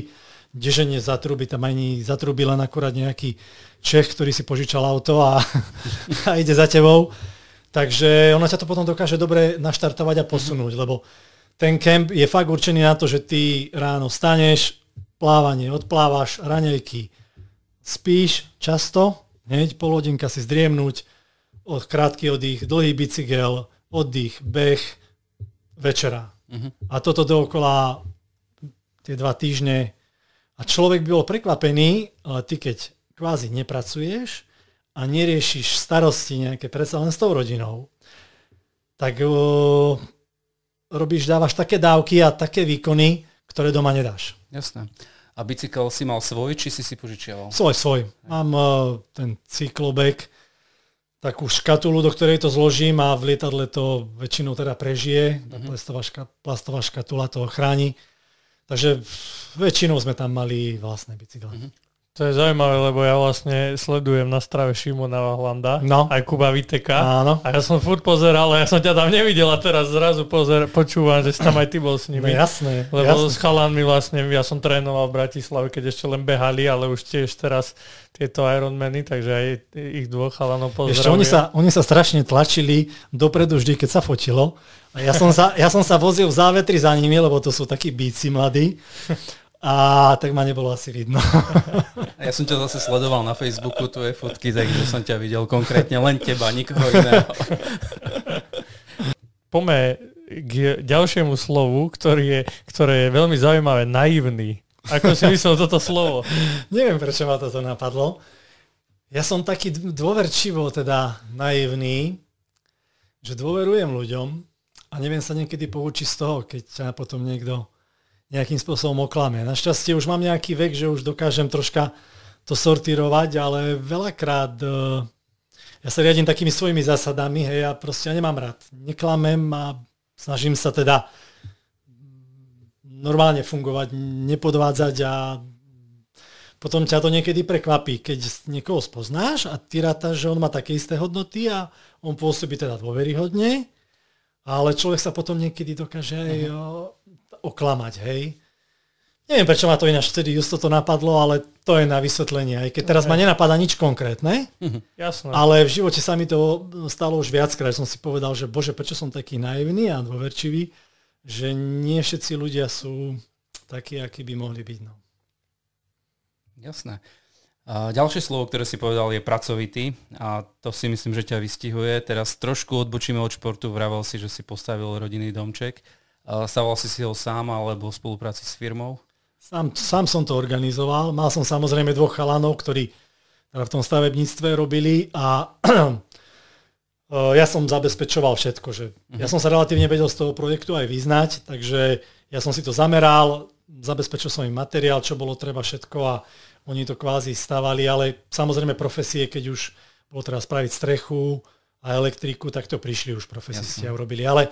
Speaker 3: kdeže zatrubí, tam ani zatrubí len akurát nejaký Čech, ktorý si požičal auto a, [laughs] a ide za tebou. Takže ona sa to potom dokáže dobre naštartovať a posunúť, lebo ten kemp je fakt určený na to, že ty ráno staneš, plávanie, odplávaš, raňajky, spíš často, hneď pol hodinka si zdriemnúť, od krátky oddych, dlhý bicykel, oddych, beh, večera. Uh-huh. A toto dookola tie dva týždne. A človek by bol prekvapený, ale ty keď kvázi nepracuješ a neriešiš starosti nejaké predsa len s tou rodinou, tak uh, robíš, dávaš také dávky a také výkony, ktoré doma nedáš.
Speaker 2: Jasné. A bicykel si mal svoj, či si si požičiaval?
Speaker 3: Svoj, svoj. Mám uh, ten cyklobek, takú škatulu, do ktorej to zložím a v lietadle to väčšinou teda prežije. Uh-huh. Plastová, ška, plastová škatula to chráni. Takže väčšinou sme tam mali vlastné bicykle. Uh-huh.
Speaker 1: To je zaujímavé, lebo ja vlastne sledujem na strave Šimona Vahlanda,
Speaker 3: no.
Speaker 1: aj Kuba Viteka.
Speaker 3: Áno.
Speaker 1: A ja som furt pozeral, ale ja som ťa tam nevidel a teraz zrazu pozer, počúvam, že si tam aj ty bol s nimi.
Speaker 3: No jasné.
Speaker 1: Lebo
Speaker 3: jasné.
Speaker 1: s chalanmi vlastne, ja som trénoval v Bratislave, keď ešte len behali, ale už tiež teraz tieto Ironmany, takže aj ich dvoch chalanov pozdravujem.
Speaker 3: Ešte oni sa, oni sa strašne tlačili dopredu vždy, keď sa fotilo. A ja som sa, ja som sa vozil v závetri za nimi, lebo to sú takí bíci mladí. A tak ma nebolo asi vidno. [laughs]
Speaker 2: A ja som ťa zase sledoval na Facebooku, tvoje fotky, takže som ťa videl konkrétne len teba, nikoho iného. [laughs]
Speaker 1: Pome k ďalšiemu slovu, ktorý je, ktoré je veľmi zaujímavé, naivný. Ako si myslel toto slovo? [laughs]
Speaker 3: Neviem, prečo ma toto napadlo. Ja som taký dôverčivo teda naivný, že dôverujem ľuďom a neviem sa niekedy poučiť z toho, keď ťa potom niekto nejakým spôsobom oklame. Našťastie už mám nejaký vek, že už dokážem troška to sortírovať, ale veľakrát uh, ja sa riadím takými svojimi zásadami, hej, ja proste ja nemám rád. Neklamem a snažím sa teda normálne fungovať, nepodvádzať a potom ťa to niekedy prekvapí, keď niekoho spoznáš a ty rátaš, že on má také isté hodnoty a on pôsobí teda dôveryhodne, ale človek sa potom niekedy dokáže aj uh-huh oklamať, hej. Neviem, prečo ma to ináč vtedy just to napadlo, ale to je na vysvetlenie. Aj keď teraz okay. ma nenapadá nič konkrétne, [laughs]
Speaker 1: Jasné.
Speaker 3: ale v živote sa mi to stalo už viackrát. Som si povedal, že bože, prečo som taký naivný a dôverčivý, že nie všetci ľudia sú takí, akí by mohli byť. No.
Speaker 2: Jasné. A ďalšie slovo, ktoré si povedal, je pracovitý a to si myslím, že ťa vystihuje. Teraz trošku odbočíme od športu. Vravel si, že si postavil rodinný domček. Stával si si ho sám alebo v spolupráci s firmou?
Speaker 3: Sám, sám som to organizoval. Mal som samozrejme dvoch chalanov, ktorí teda v tom stavebníctve robili a [clears throat] ja som zabezpečoval všetko. Že uh-huh. Ja som sa relatívne vedel z toho projektu aj vyznať, takže ja som si to zameral, zabezpečil som im materiál, čo bolo treba všetko a oni to kvázi stavali, ale samozrejme profesie, keď už bolo treba spraviť strechu a elektriku, tak to prišli už profesisti a urobili. Ale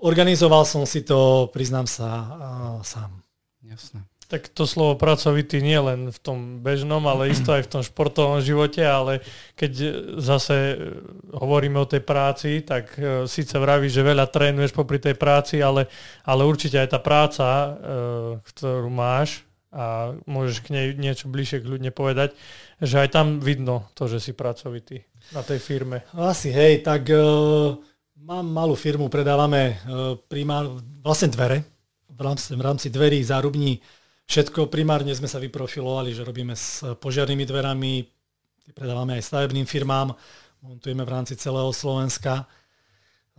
Speaker 3: Organizoval som si to, priznám sa, uh, sám.
Speaker 2: Jasné.
Speaker 1: Tak to slovo pracovitý nie len v tom bežnom, ale isto aj v tom športovom živote, ale keď zase hovoríme o tej práci, tak uh, síce vravíš, že veľa trénuješ popri tej práci, ale, ale určite aj tá práca, uh, ktorú máš, a môžeš k nej niečo bližšie kľudne povedať, že aj tam vidno to, že si pracovitý na tej firme.
Speaker 3: Asi, hej, tak uh, Mám malú firmu, predávame e, primár, vlastne dvere, v rámci, v rámci dverí, zárubní, všetko. Primárne sme sa vyprofilovali, že robíme s požiarnými dverami, predávame aj stavebným firmám, montujeme v rámci celého Slovenska.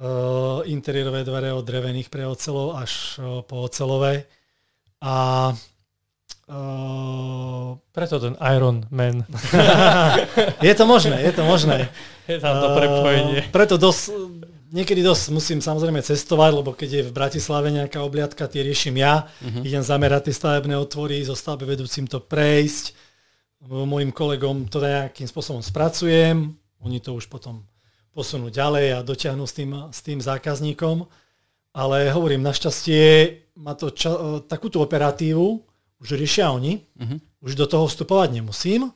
Speaker 3: Uh, interiérové dvere od drevených pre ocelov až uh, po ocelové. A
Speaker 1: uh, preto ten Iron Man. [laughs]
Speaker 3: je to možné, je to možné.
Speaker 1: Je tam to prepojenie.
Speaker 3: Uh, preto dosť niekedy dosť musím samozrejme cestovať, lebo keď je v Bratislave nejaká obliadka, tie riešim ja. Uh-huh. Idem zamerať tie stavebné otvory, so stavbe vedúcim to prejsť. Mojim kolegom to nejakým spôsobom spracujem. Oni to už potom posunú ďalej a dotiahnu s tým, s tým zákazníkom. Ale hovorím, našťastie má to ča- takúto operatívu, už riešia oni, uh-huh. už do toho vstupovať nemusím.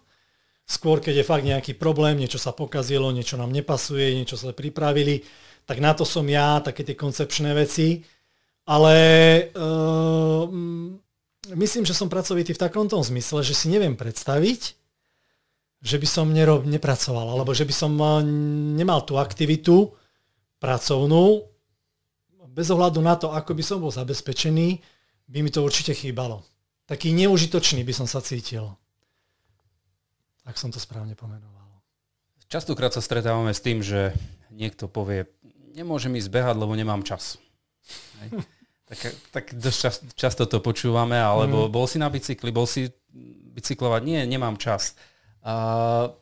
Speaker 3: Skôr, keď je fakt nejaký problém, niečo sa pokazilo, niečo nám nepasuje, niečo sa pripravili, tak na to som ja, také tie koncepčné veci. Ale uh, myslím, že som pracovitý v takom tom zmysle, že si neviem predstaviť, že by som nerob, nepracoval, alebo že by som uh, nemal tú aktivitu pracovnú. Bez ohľadu na to, ako by som bol zabezpečený, by mi to určite chýbalo. Taký neužitočný by som sa cítil. Ak som to správne pomenoval.
Speaker 2: Častokrát sa stretávame s tým, že niekto povie, nemôžem ísť behať, lebo nemám čas. Hej. Tak, tak dosť čas, často to počúvame, alebo mm. bol si na bicykli, bol si bicyklovať, nie, nemám čas. A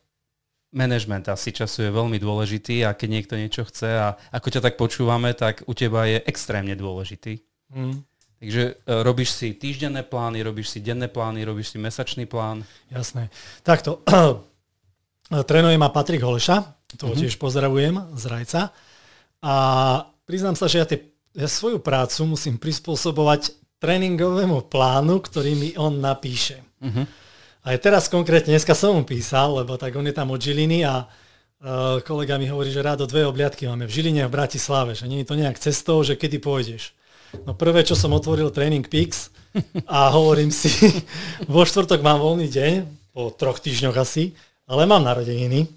Speaker 2: management asi času je veľmi dôležitý a keď niekto niečo chce a ako ťa tak počúvame, tak u teba je extrémne dôležitý. Mm. Takže e, robíš si týždenné plány, robíš si denné plány, robíš si mesačný plán.
Speaker 3: Jasné. Takto. [clears throat] Trénuje ma Patrik Holeša, toho mm-hmm. tiež pozdravujem z Rajca. A priznám sa, že ja, tie, ja svoju prácu musím prispôsobovať tréningovému plánu, ktorý mi on napíše. Mm-hmm. Aj teraz konkrétne, dneska som mu písal, lebo tak on je tam od Žiliny a uh, kolega mi hovorí, že rádo dve obliadky máme v Žiline a v Bratislave, že nie je to nejak cestou, že kedy pôjdeš. No prvé, čo som otvoril Training Peaks a hovorím si, [laughs] vo štvrtok mám voľný deň, po troch týždňoch asi, ale mám narodeniny.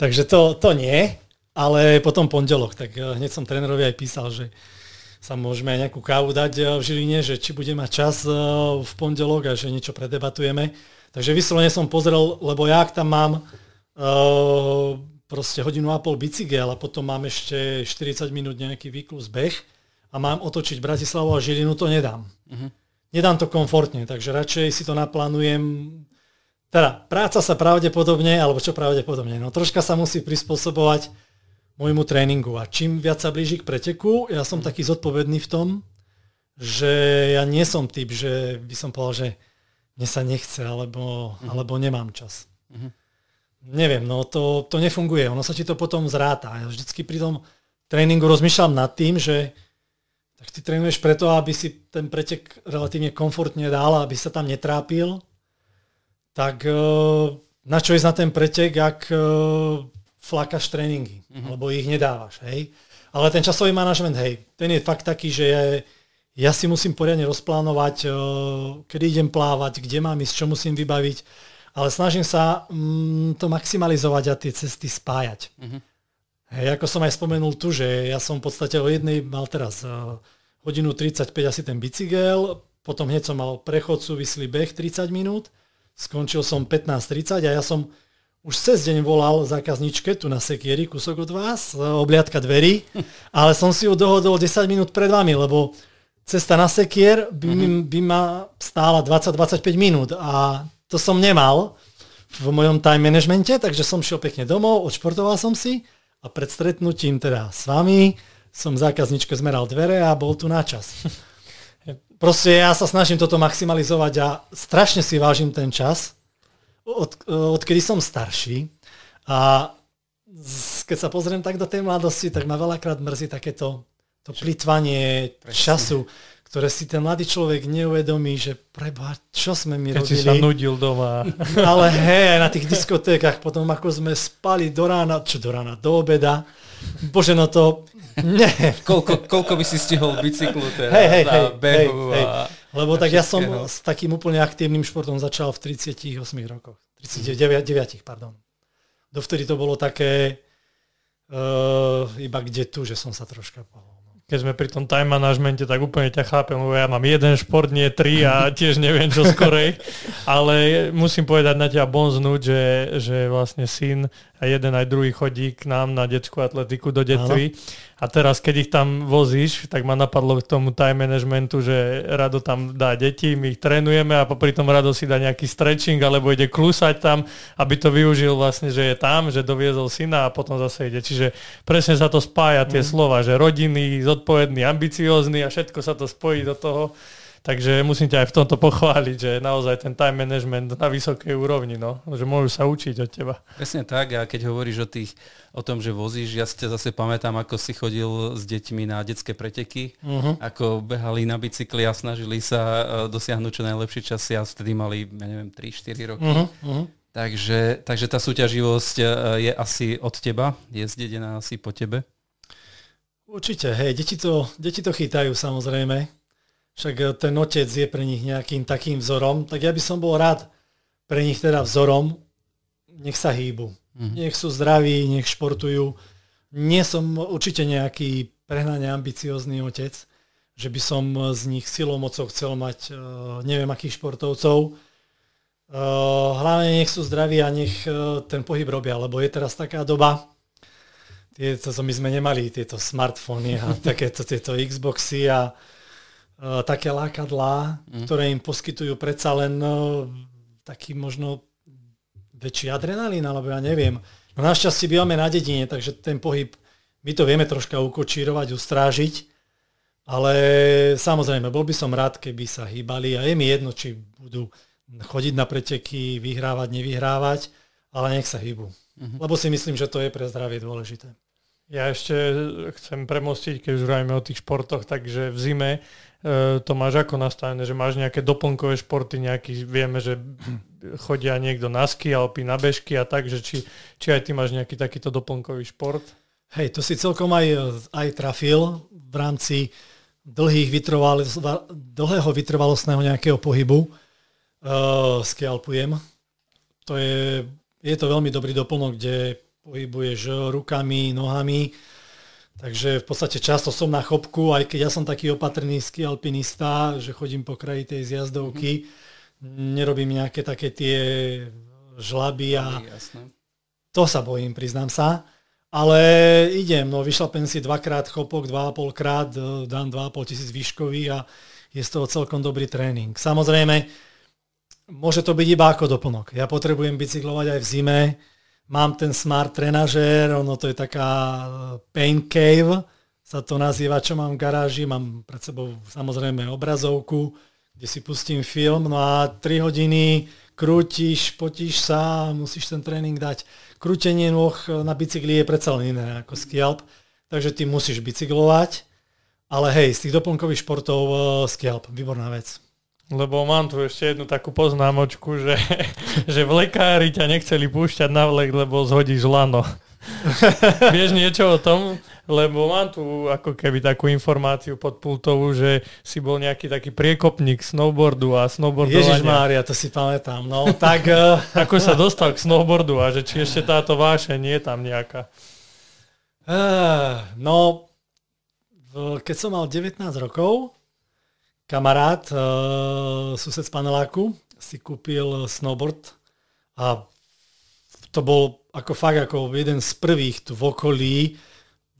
Speaker 3: Takže to, to nie, ale potom pondelok, tak eh, hneď som trénerovi aj písal, že sa môžeme aj nejakú kávu dať eh, v Žiline, že či bude mať čas eh, v pondelok a že niečo predebatujeme. Takže vyslovene som pozrel, lebo ja tam mám uh, proste hodinu a pol bicykel a potom mám ešte 40 minút nejaký výklus beh a mám otočiť Bratislavu a Žilinu, to nedám. Uh-huh. Nedám to komfortne, takže radšej si to naplánujem. Teda práca sa pravdepodobne, alebo čo pravdepodobne, no troška sa musí prispôsobovať môjmu tréningu. A čím viac sa blíži k preteku, ja som taký zodpovedný v tom, že ja nie som typ, že by som povedal, že mne sa nechce, alebo, uh-huh. alebo nemám čas. Uh-huh. Neviem, no to, to nefunguje. Ono sa ti to potom zráta. Ja vždycky pri tom tréningu rozmýšľam nad tým, že tak ty trénuješ preto, aby si ten pretek relatívne komfortne dal, aby sa tam netrápil. Tak e, na čo ísť na ten pretek, ak flakáš tréningy, mm-hmm. alebo ich nedávaš, hej. Ale ten časový manažment, hej, ten je fakt taký, že ja, ja si musím poriadne rozplánovať, kedy idem plávať, kde mám ísť, čo musím vybaviť, ale snažím sa mm, to maximalizovať a tie cesty spájať. Mm-hmm. Hej, ako som aj spomenul tu, že ja som v podstate o jednej mal teraz uh, hodinu 35 asi ten bicykel, potom hneď som mal prechod súvislý beh 30 minút, skončil som 15.30 a ja som už cez deň volal zákazničke tu na Sekieri, kúsok od vás, e, obliadka dverí, [laughs] ale som si ju dohodol 10 minút pred vami, lebo cesta na Sekier by, mm-hmm. by ma stála 20-25 minút a to som nemal v mojom time managemente, takže som šiel pekne domov, odšportoval som si a pred stretnutím teda s vami som zákazničke zmeral dvere a bol tu na čas. [laughs] Proste ja sa snažím toto maximalizovať a strašne si vážim ten čas, od, odkedy som starší a keď sa pozriem tak do tej mladosti, tak ma veľakrát mrzí takéto to plitvanie času, ktoré si ten mladý človek neuvedomí, že preba, čo sme my
Speaker 1: Keď
Speaker 3: robili.
Speaker 1: si sa nudil doma. [laughs]
Speaker 3: Ale hej, aj na tých diskotékach, potom ako sme spali do rána, čo do rána, do obeda. Bože, no to... [laughs] Nie.
Speaker 2: Koľko, koľko by si stihol bicyklu teda
Speaker 3: hej, hej, hej,
Speaker 2: behu
Speaker 3: hej, hej. Lebo tak ja som s takým úplne aktívnym športom začal v 38 rokoch. 39, pardon. Dovtedy to bolo také uh, iba kde tu, že som sa troška pohol
Speaker 1: keď sme pri tom time managemente, tak úplne ťa chápem, lebo ja mám jeden šport, nie tri a [laughs] tiež neviem čo skorej, ale musím povedať na ťa bonznúť, že, že vlastne syn a jeden aj druhý chodí k nám na detskú atletiku do detvy. A teraz, keď ich tam vozíš, tak ma napadlo k tomu time managementu, že Rado tam dá deti, my ich trénujeme a popri tom Rado si dá nejaký stretching alebo ide klusať tam, aby to využil vlastne, že je tam, že doviezol syna a potom zase ide. Čiže presne sa to spája tie mm. slova, že rodiny, zodpovedný, ambiciózny a všetko sa to spojí do toho Takže musím ťa aj v tomto pochváliť, že naozaj ten time management na vysokej úrovni, no, že môžu sa učiť od teba.
Speaker 2: Presne tak a keď hovoríš o, tých, o tom, že vozíš, ja si ťa zase pamätám, ako si chodil s deťmi na detské preteky, uh-huh. ako behali na bicykli a snažili sa e, dosiahnuť čo najlepšie časy a vtedy mali, ja neviem, 3-4 roky. Uh-huh. Uh-huh. Takže, takže tá súťaživosť e, je asi od teba, je zdedená asi po tebe.
Speaker 3: Určite, hej, deti to, deti to chytajú samozrejme však e, ten otec je pre nich nejakým takým vzorom, tak ja by som bol rád pre nich teda vzorom, nech sa hýbu. Mm-hmm. Nech sú zdraví, nech športujú. Nie som určite nejaký prehnane ambiciózny otec, že by som z nich silou mocou chcel mať uh, neviem akých športovcov. Uh, hlavne nech sú zdraví a nech ten pohyb robia, lebo je teraz taká doba, tieto, my sme nemali tieto smartfóny a [laughs] takéto tieto Xboxy a také lákadlá, mm. ktoré im poskytujú predsa len uh, taký možno väčší adrenalín, alebo ja neviem. No našťastie bývame na dedine, takže ten pohyb, my to vieme troška ukočírovať, ustrážiť, ale samozrejme, bol by som rád, keby sa hýbali a je mi jedno, či budú chodiť na preteky, vyhrávať, nevyhrávať, ale nech sa hýbu. Uh-huh. Lebo si myslím, že to je pre zdravie dôležité.
Speaker 1: Ja ešte chcem premostiť, keď už hovoríme o tých športoch, takže v zime to máš ako nastavené, že máš nejaké doplnkové športy, nejaký, vieme, že chodia niekto na ski, alpy, na bežky a tak, že či, či aj ty máš nejaký takýto doplnkový šport?
Speaker 3: Hej, to si celkom aj, aj trafil v rámci dlhých vytrval, dlhého vytrvalostného nejakého pohybu. Uh, skialpujem. To je, je to veľmi dobrý doplnok, kde pohybuješ rukami, nohami. Takže v podstate často som na chopku, aj keď ja som taký opatrný ski alpinista, že chodím po kraji tej zjazdovky, mm-hmm. nerobím nejaké také tie žlaby a Jasne. to sa bojím, priznám sa. Ale idem, no vyšlapem si dvakrát chopok, dva a pol krát, e, dám dva a pol tisíc výškový a je z toho celkom dobrý tréning. Samozrejme, môže to byť iba ako doplnok. Ja potrebujem bicyklovať aj v zime, Mám ten smart trenažér, ono to je taká e, pain cave, sa to nazýva, čo mám v garáži. Mám pred sebou samozrejme obrazovku, kde si pustím film, no a 3 hodiny krútiš, potíš sa, musíš ten tréning dať. Krútenie nôh na bicykli je predsa len iné ako skialp, takže ty musíš bicyklovať, ale hej, z tých doplnkových športov uh, skialp, výborná vec.
Speaker 1: Lebo mám tu ešte jednu takú poznámočku, že, [laughs] že v lekári ťa nechceli púšťať na vlek, lebo zhodíš lano. [laughs] Vieš niečo o tom? Lebo mám tu ako keby takú informáciu pod pultovú, že si bol nejaký taký priekopník snowboardu a snowboardovania.
Speaker 3: Ježiš Mária, to si pamätám. No, [laughs] tak... Eh,
Speaker 1: ako sa dostal k snowboardu a že či ešte táto váše nie je tam nejaká?
Speaker 3: Uh, no, keď som mal 19 rokov, kamarát, uh, sused z paneláku, si kúpil snowboard a to bol ako fakt ako jeden z prvých tu v okolí.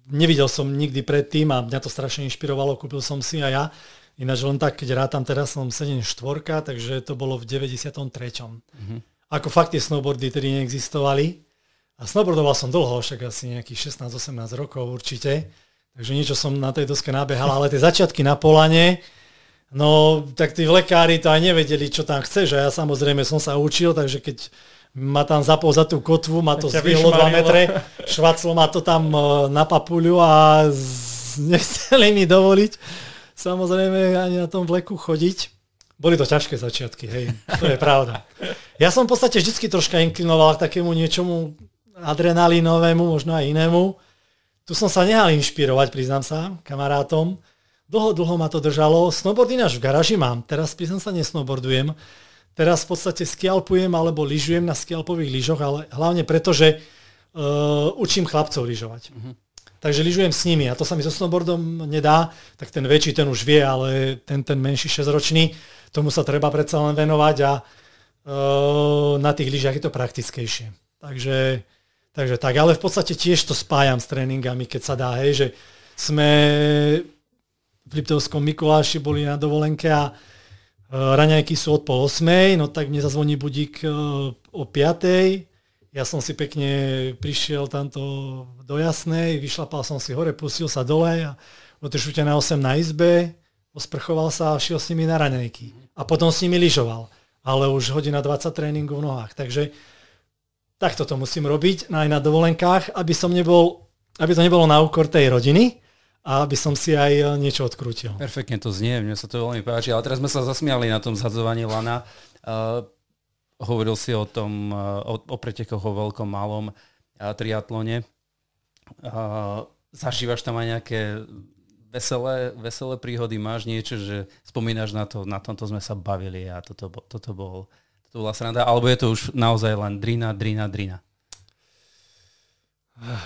Speaker 3: Nevidel som nikdy predtým a mňa to strašne inšpirovalo, kúpil som si a ja. Ináč len tak, keď rátam teraz som 74, takže to bolo v 93. Mm-hmm. Ako fakt tie snowboardy tedy neexistovali. A snowboardoval som dlho, však asi nejakých 16-18 rokov určite. Takže niečo som na tej doske nabehal, ale tie začiatky na Polane, No, tak tí lekári to aj nevedeli, čo tam chce, že ja samozrejme som sa učil, takže keď ma tam zapol za tú kotvu, ma to zvihlo 2 metre, švaclo ma to tam e, na papuľu a [laughs] nechceli mi dovoliť samozrejme ani na tom vleku chodiť. Boli to ťažké začiatky, hej, to je pravda. Ja som v podstate vždy troška inklinoval k takému niečomu adrenalinovému, možno aj inému. Tu som sa nehal inšpirovať, priznám sa, kamarátom. Dlho, dlho ma to držalo. Snowboard ináč v garáži mám. Teraz priznám sa nesnowboardujem. Teraz v podstate skialpujem alebo lyžujem na skialpových lyžoch, ale hlavne preto, že uh, učím chlapcov lyžovať. Uh-huh. Takže lyžujem s nimi a to sa mi so snowboardom nedá, tak ten väčší ten už vie, ale ten, ten menší 6-ročný, tomu sa treba predsa len venovať a uh, na tých lyžiach je to praktickejšie. Takže, takže tak, ale v podstate tiež to spájam s tréningami, keď sa dá, hej, že sme Liptovskom Mikuláši boli na dovolenke a e, raňajky sú od pol osmej, no tak mne zazvoní budík e, o piatej. Ja som si pekne prišiel tamto do Jasnej, vyšlapal som si hore, pustil sa dole a održujte na 8 na izbe, osprchoval sa a šiel s nimi na raňajky. A potom s nimi lyžoval. Ale už hodina 20 tréningu v nohách. Takže takto to musím robiť aj na dovolenkách, aby som nebol, aby to nebolo na úkor tej rodiny, a aby som si aj eh, niečo odkrútil.
Speaker 2: Perfektne to znie, mne sa to veľmi páči. Ale teraz sme sa zasmiali na tom zhadzovaní lana. Uh, hovoril si o tom, uh, o, o pretekoch o veľkom, malom uh, triatlone. Uh, zažívaš tam aj nejaké veselé, veselé príhody? Máš niečo, že spomínaš na to, na tomto sme sa bavili a toto, toto, bol, toto bola sranda? Alebo je to už naozaj len drina, drina, drina?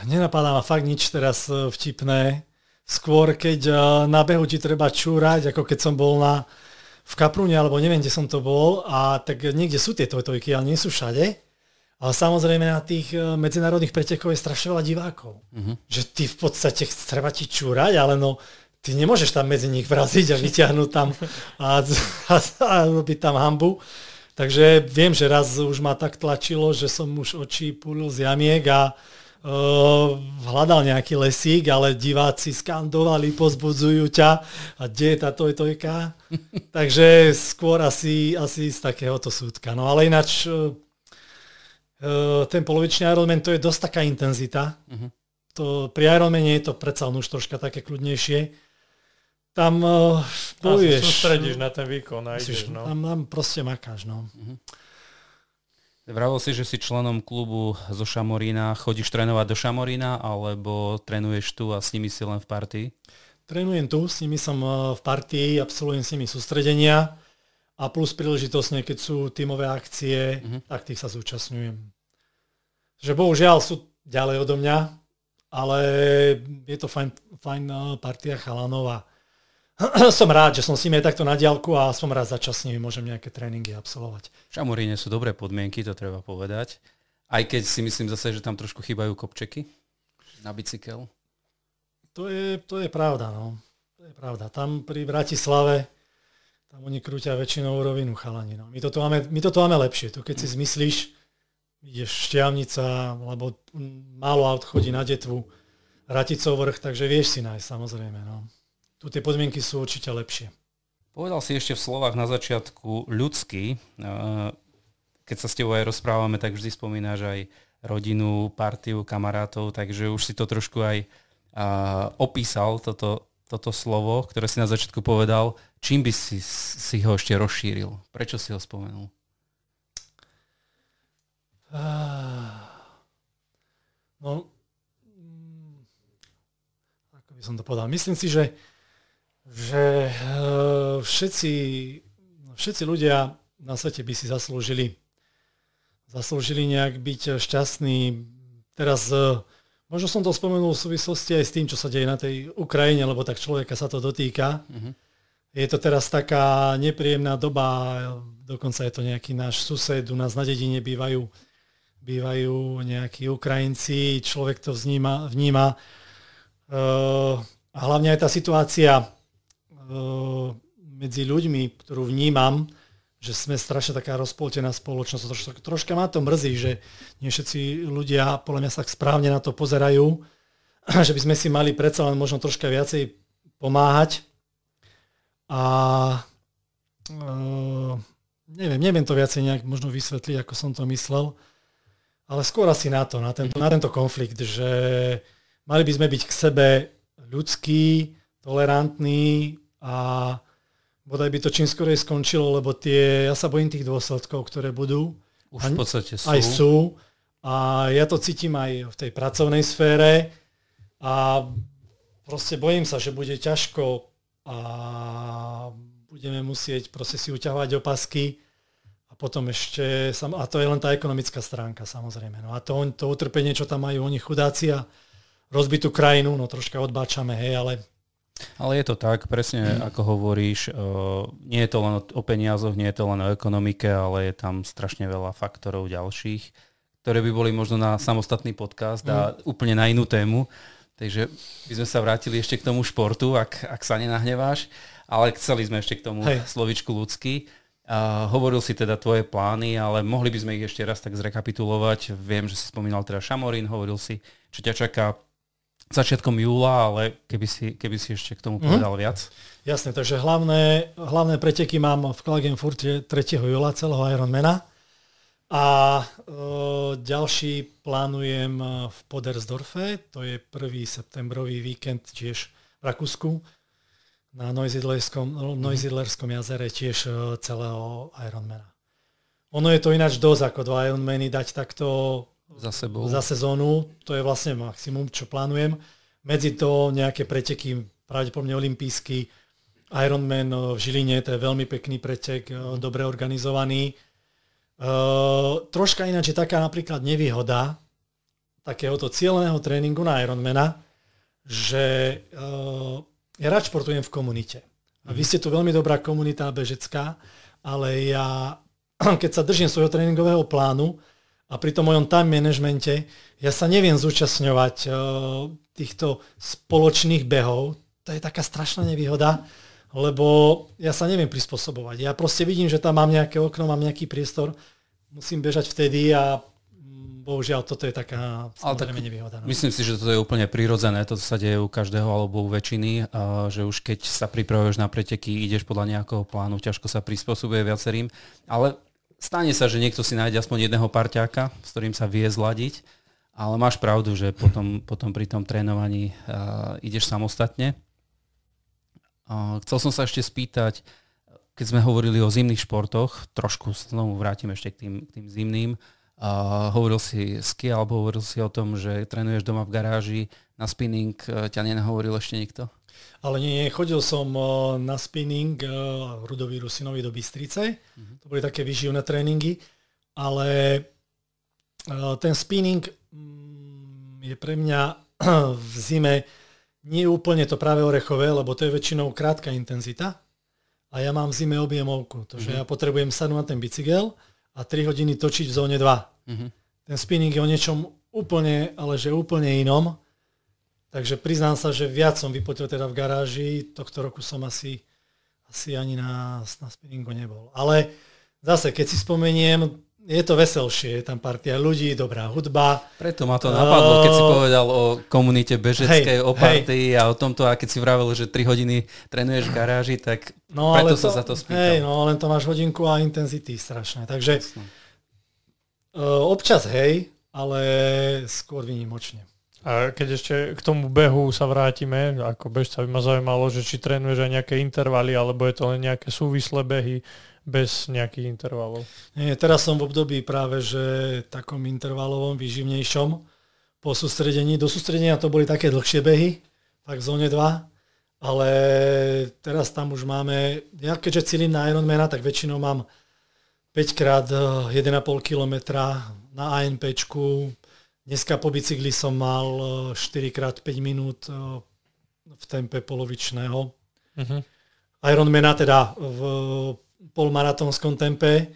Speaker 3: Nenapadá ma fakt nič teraz vtipné skôr keď eh, na behu ti treba čúrať, ako keď som bol na, v Kaprúne, alebo neviem, kde som to bol, a tak niekde sú tie tojtojky, ale nie sú všade. Ale samozrejme na tých eh, medzinárodných pretekoch je strašne veľa divákov. Uh-huh. Že ty v podstate treba ti čúrať, ale no ty nemôžeš tam medzi nich vraziť a vyťahnuť tam a, a, a robiť tam hambu. Takže viem, že raz už ma tak tlačilo, že som už oči púlil z jamiek a hľadal nejaký lesík, ale diváci skandovali, pozbudzujú ťa a kde je tá tojtojka. [laughs] Takže skôr asi, asi z takéhoto súdka. No ale ináč uh, ten polovičný Ironman to je dosť taká intenzita. Uh-huh. To, pri Ironmane je to predsa už troška také kľudnejšie tam uh, bojuješ.
Speaker 1: sústredíš na ten výkon a ideš, no.
Speaker 3: Tam, tam proste makáš, no. Uh-huh.
Speaker 2: Vravil si, že si členom klubu zo Šamorína. Chodíš trénovať do Šamorína, alebo trénuješ tu a s nimi si len v partii?
Speaker 3: Trénujem tu, s nimi som eh, v partii, absolvujem s nimi sústredenia a plus príležitosne, keď sú tímové akcie, uh-huh. tak tých sa zúčastňujem. Že bohužiaľ sú ďalej odo mňa, ale je to fajn, fajn eh, partia chalanov a [clears throat] som rád, že som s nimi aj takto na diálku a som rád začal s nimi, môžem nejaké tréningy absolvovať.
Speaker 2: V Šamoríne sú dobré podmienky, to treba povedať. Aj keď si myslím zase, že tam trošku chýbajú kopčeky na bicykel.
Speaker 3: To je, to je pravda, no. To je pravda. Tam pri Bratislave, tam oni krútia väčšinou rovinu chalani. No. My, toto máme, my toto máme lepšie. Tu keď si zmyslíš, ideš šťavnica, alebo málo aut chodí na detvu, Raticov vrch, takže vieš si nájsť samozrejme. No tu tie podmienky sú určite lepšie.
Speaker 2: Povedal si ešte v slovách na začiatku ľudský. Keď sa s tebou aj rozprávame, tak vždy spomínaš aj rodinu, partiu, kamarátov, takže už si to trošku aj opísal, toto, toto slovo, ktoré si na začiatku povedal. Čím by si, si ho ešte rozšíril? Prečo si ho spomenul?
Speaker 3: No, mm, ako by som to povedal. Myslím si, že že uh, všetci, všetci ľudia na svete by si zaslúžili zaslúžili nejak byť šťastní. Teraz uh, možno som to spomenul v súvislosti aj s tým, čo sa deje na tej Ukrajine, lebo tak človeka sa to dotýka. Uh-huh. Je to teraz taká nepríjemná doba, dokonca je to nejaký náš sused, u nás na dedine bývajú, bývajú nejakí Ukrajinci, človek to vníma, vníma. Uh, a hlavne aj tá situácia medzi ľuďmi, ktorú vnímam, že sme strašne taká rozpoltená spoločnosť. Troš, troška ma to mrzí, že nie všetci ľudia podľa mňa sa správne na to pozerajú, [clears throat] že by sme si mali predsa len možno troška viacej pomáhať. A uh, neviem, neviem to viacej nejak možno vysvetliť, ako som to myslel, ale skôr asi na to, na tento, na tento konflikt, že mali by sme byť k sebe ľudskí, tolerantní, a bodaj by to čím skorej skončilo, lebo tie, ja sa bojím tých dôsledkov, ktoré budú.
Speaker 2: Už v podstate sú.
Speaker 3: Aj sú. A ja to cítim aj v tej pracovnej sfére a proste bojím sa, že bude ťažko a budeme musieť proste si uťahovať opasky a potom ešte, a to je len tá ekonomická stránka samozrejme. No a to, to utrpenie, čo tam majú oni chudáci a rozbitú krajinu, no troška odbáčame, hej, ale
Speaker 2: ale je to tak, presne ako hovoríš, eh, nie je to len o peniazoch, nie je to len o ekonomike, ale je tam strašne veľa faktorov ďalších, ktoré by boli možno na samostatný podcast a mm. úplne na inú tému. Takže by sme sa vrátili ešte k tomu športu, ak, ak sa nenahneváš, ale chceli sme ešte k tomu Hej. slovičku ľudský. Uh, hovoril si teda tvoje plány, ale mohli by sme ich ešte raz tak zrekapitulovať. Viem, že si spomínal teda Šamorín, hovoril si, čo ťa čaká začiatkom júla, ale keby si, keby si ešte k tomu mhm. povedal mm-hmm. viac.
Speaker 3: Jasne, takže hlavné, hlavné preteky mám v Klagenfurte 3. júla celého Ironmana a e, ďalší plánujem v Podersdorfe, to je 1. septembrový víkend tiež v Rakúsku na Neusiedlerskom, mm-hmm. jazere tiež e, celého Ironmana. Ono je to ináč dosť ako dva Ironmany dať takto
Speaker 2: za sebou.
Speaker 3: Za sezónu, to je vlastne maximum, čo plánujem. Medzi to nejaké preteky, pravdepodobne olimpijský, Ironman v Žiline, to je veľmi pekný pretek, e, dobre organizovaný. Uh, troška ináč je taká napríklad nevýhoda takéhoto cieľeného tréningu na Ironmana, že uh, ja rád športujem v komunite. A vy ste tu veľmi dobrá komunita bežecká, ale ja, [clears throat] keď sa držím svojho tréningového plánu, a pri tom mojom time managemente ja sa neviem zúčastňovať uh, týchto spoločných behov. To je taká strašná nevýhoda, lebo ja sa neviem prispôsobovať. Ja proste vidím, že tam mám nejaké okno, mám nejaký priestor, musím bežať vtedy a mm, bohužiaľ toto je taká samozrejme tak, nevýhoda. No.
Speaker 2: Myslím si, že toto je úplne prirodzené, to sa deje u každého alebo u väčšiny, a že už keď sa pripravuješ na preteky, ideš podľa nejakého plánu, ťažko sa prispôsobuje viacerým, ale stane sa, že niekto si nájde aspoň jedného parťáka, s ktorým sa vie zladiť, ale máš pravdu, že potom, potom pri tom trénovaní uh, ideš samostatne Chcel som sa ešte spýtať, keď sme hovorili o zimných športoch, trošku znovu vrátim ešte k tým, k tým zimným, uh, hovoril si ski alebo hovoril si o tom, že trénuješ doma v garáži na spinning, uh, ťa nenahovoril ešte niekto?
Speaker 3: Ale nie, chodil som uh, na spinning uh, Rudovi Rusinovi do Bystrice, uh-huh. to boli také vyživné tréningy, ale uh, ten spinning um, je pre mňa [clears throat] v zime nie úplne to práve orechové, lebo to je väčšinou krátka intenzita a ja mám v zime objemovku, to, mm-hmm. ja potrebujem sadnúť na ten bicykel a 3 hodiny točiť v zóne 2. Mm-hmm. Ten spinning je o niečom úplne, ale že úplne inom. Takže priznám sa, že viac som vypotil teda v garáži. Tohto roku som asi, asi ani na, na spinningu nebol. Ale zase, keď si spomeniem, je to veselšie, je tam partia ľudí, dobrá hudba.
Speaker 2: Preto ma to napadlo, keď si povedal o komunite bežeckej, hej, o partii hej. a o tomto, a keď si vravel, že 3 hodiny trénuješ v garáži, tak no, preto to, sa za to spýtal.
Speaker 3: Hej, no len to máš hodinku a intenzity strašné. Takže uh, občas hej, ale skôr vynimočne.
Speaker 1: A keď ešte k tomu behu sa vrátime, ako bežca by ma zaujímalo, že či trénuješ aj nejaké intervaly, alebo je to len nejaké súvislé behy, bez nejakých intervalov.
Speaker 3: Nie, teraz som v období práve, že takom intervalovom, výživnejšom po sústredení. Do sústredenia to boli také dlhšie behy, tak v zóne 2, ale teraz tam už máme, ja keďže cilím na Ironmana, tak väčšinou mám 5 krát 1,5 km na ANPčku. Dneska po bicykli som mal 4 krát 5 minút eh, v tempe polovičného. Uh-huh. Ironmana teda v polmaratónskom tempe,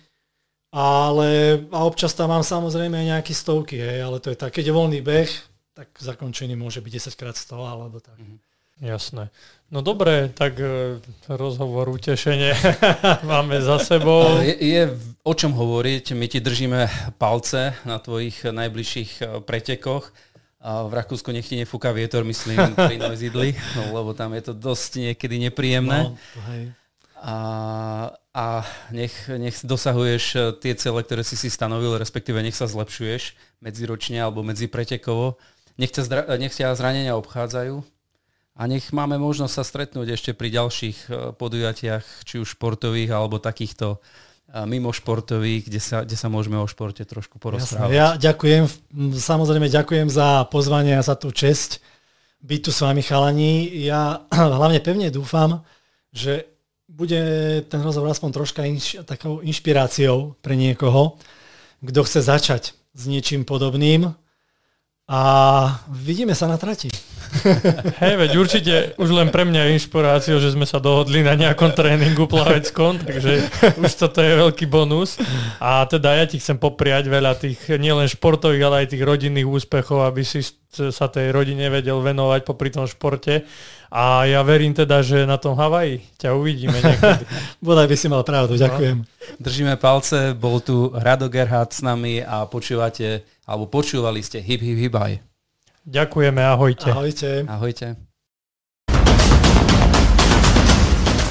Speaker 3: ale a občas tam mám samozrejme aj nejaké stovky, hej, ale to je tak, keď je voľný beh, tak zakončený môže byť 10 krát 100 alebo tak. Mm-hmm.
Speaker 1: Jasné. No dobre, tak e, rozhovor utešenie [laughs] máme za sebou.
Speaker 2: Je, je o čom hovoriť, my ti držíme palce na tvojich najbližších e, pretekoch. A v Rakúsku nech ti nefúka vietor, myslím, [laughs] pri Noizidli, no, lebo tam je to dosť niekedy nepríjemné. No, hej. A a nech, nech dosahuješ eh, tie cele, ktoré si si stanovil, respektíve nech sa zlepšuješ medziročne alebo medzi pretekovo. Nech ťa, zdra, nech ťa zranenia obchádzajú a nech máme možnosť sa stretnúť ešte pri ďalších eh, podujatiach, či už športových alebo takýchto eh, mimo športových, kde sa, kde sa môžeme o športe trošku porozprávať.
Speaker 3: Jasne, ja ďakujem, samozrejme ďakujem za pozvanie a za tú česť byť tu s vami chalani. Ja [clears throat] hlavne pevne dúfam, že bude ten rozhovor aspoň troška inš, takou inšpiráciou pre niekoho, kto chce začať s niečím podobným a vidíme sa na trati. [laughs]
Speaker 1: Hej, veď určite už len pre mňa je inšpiráciou, že sme sa dohodli na nejakom tréningu plaveckom, takže už toto je veľký bonus. A teda ja ti chcem popriať veľa tých nielen športových, ale aj tých rodinných úspechov, aby si sa tej rodine vedel venovať popri tom športe a ja verím teda, že na tom Havaji ťa uvidíme niekedy. [laughs]
Speaker 3: Bodaj by si mal pravdu, no. ďakujem. No.
Speaker 2: Držíme palce, bol tu Rado Gerhard s nami a počúvate, alebo počúvali ste Hip Hip Hibaj.
Speaker 1: Ďakujeme, ahojte.
Speaker 3: Ahojte.
Speaker 2: Ahojte.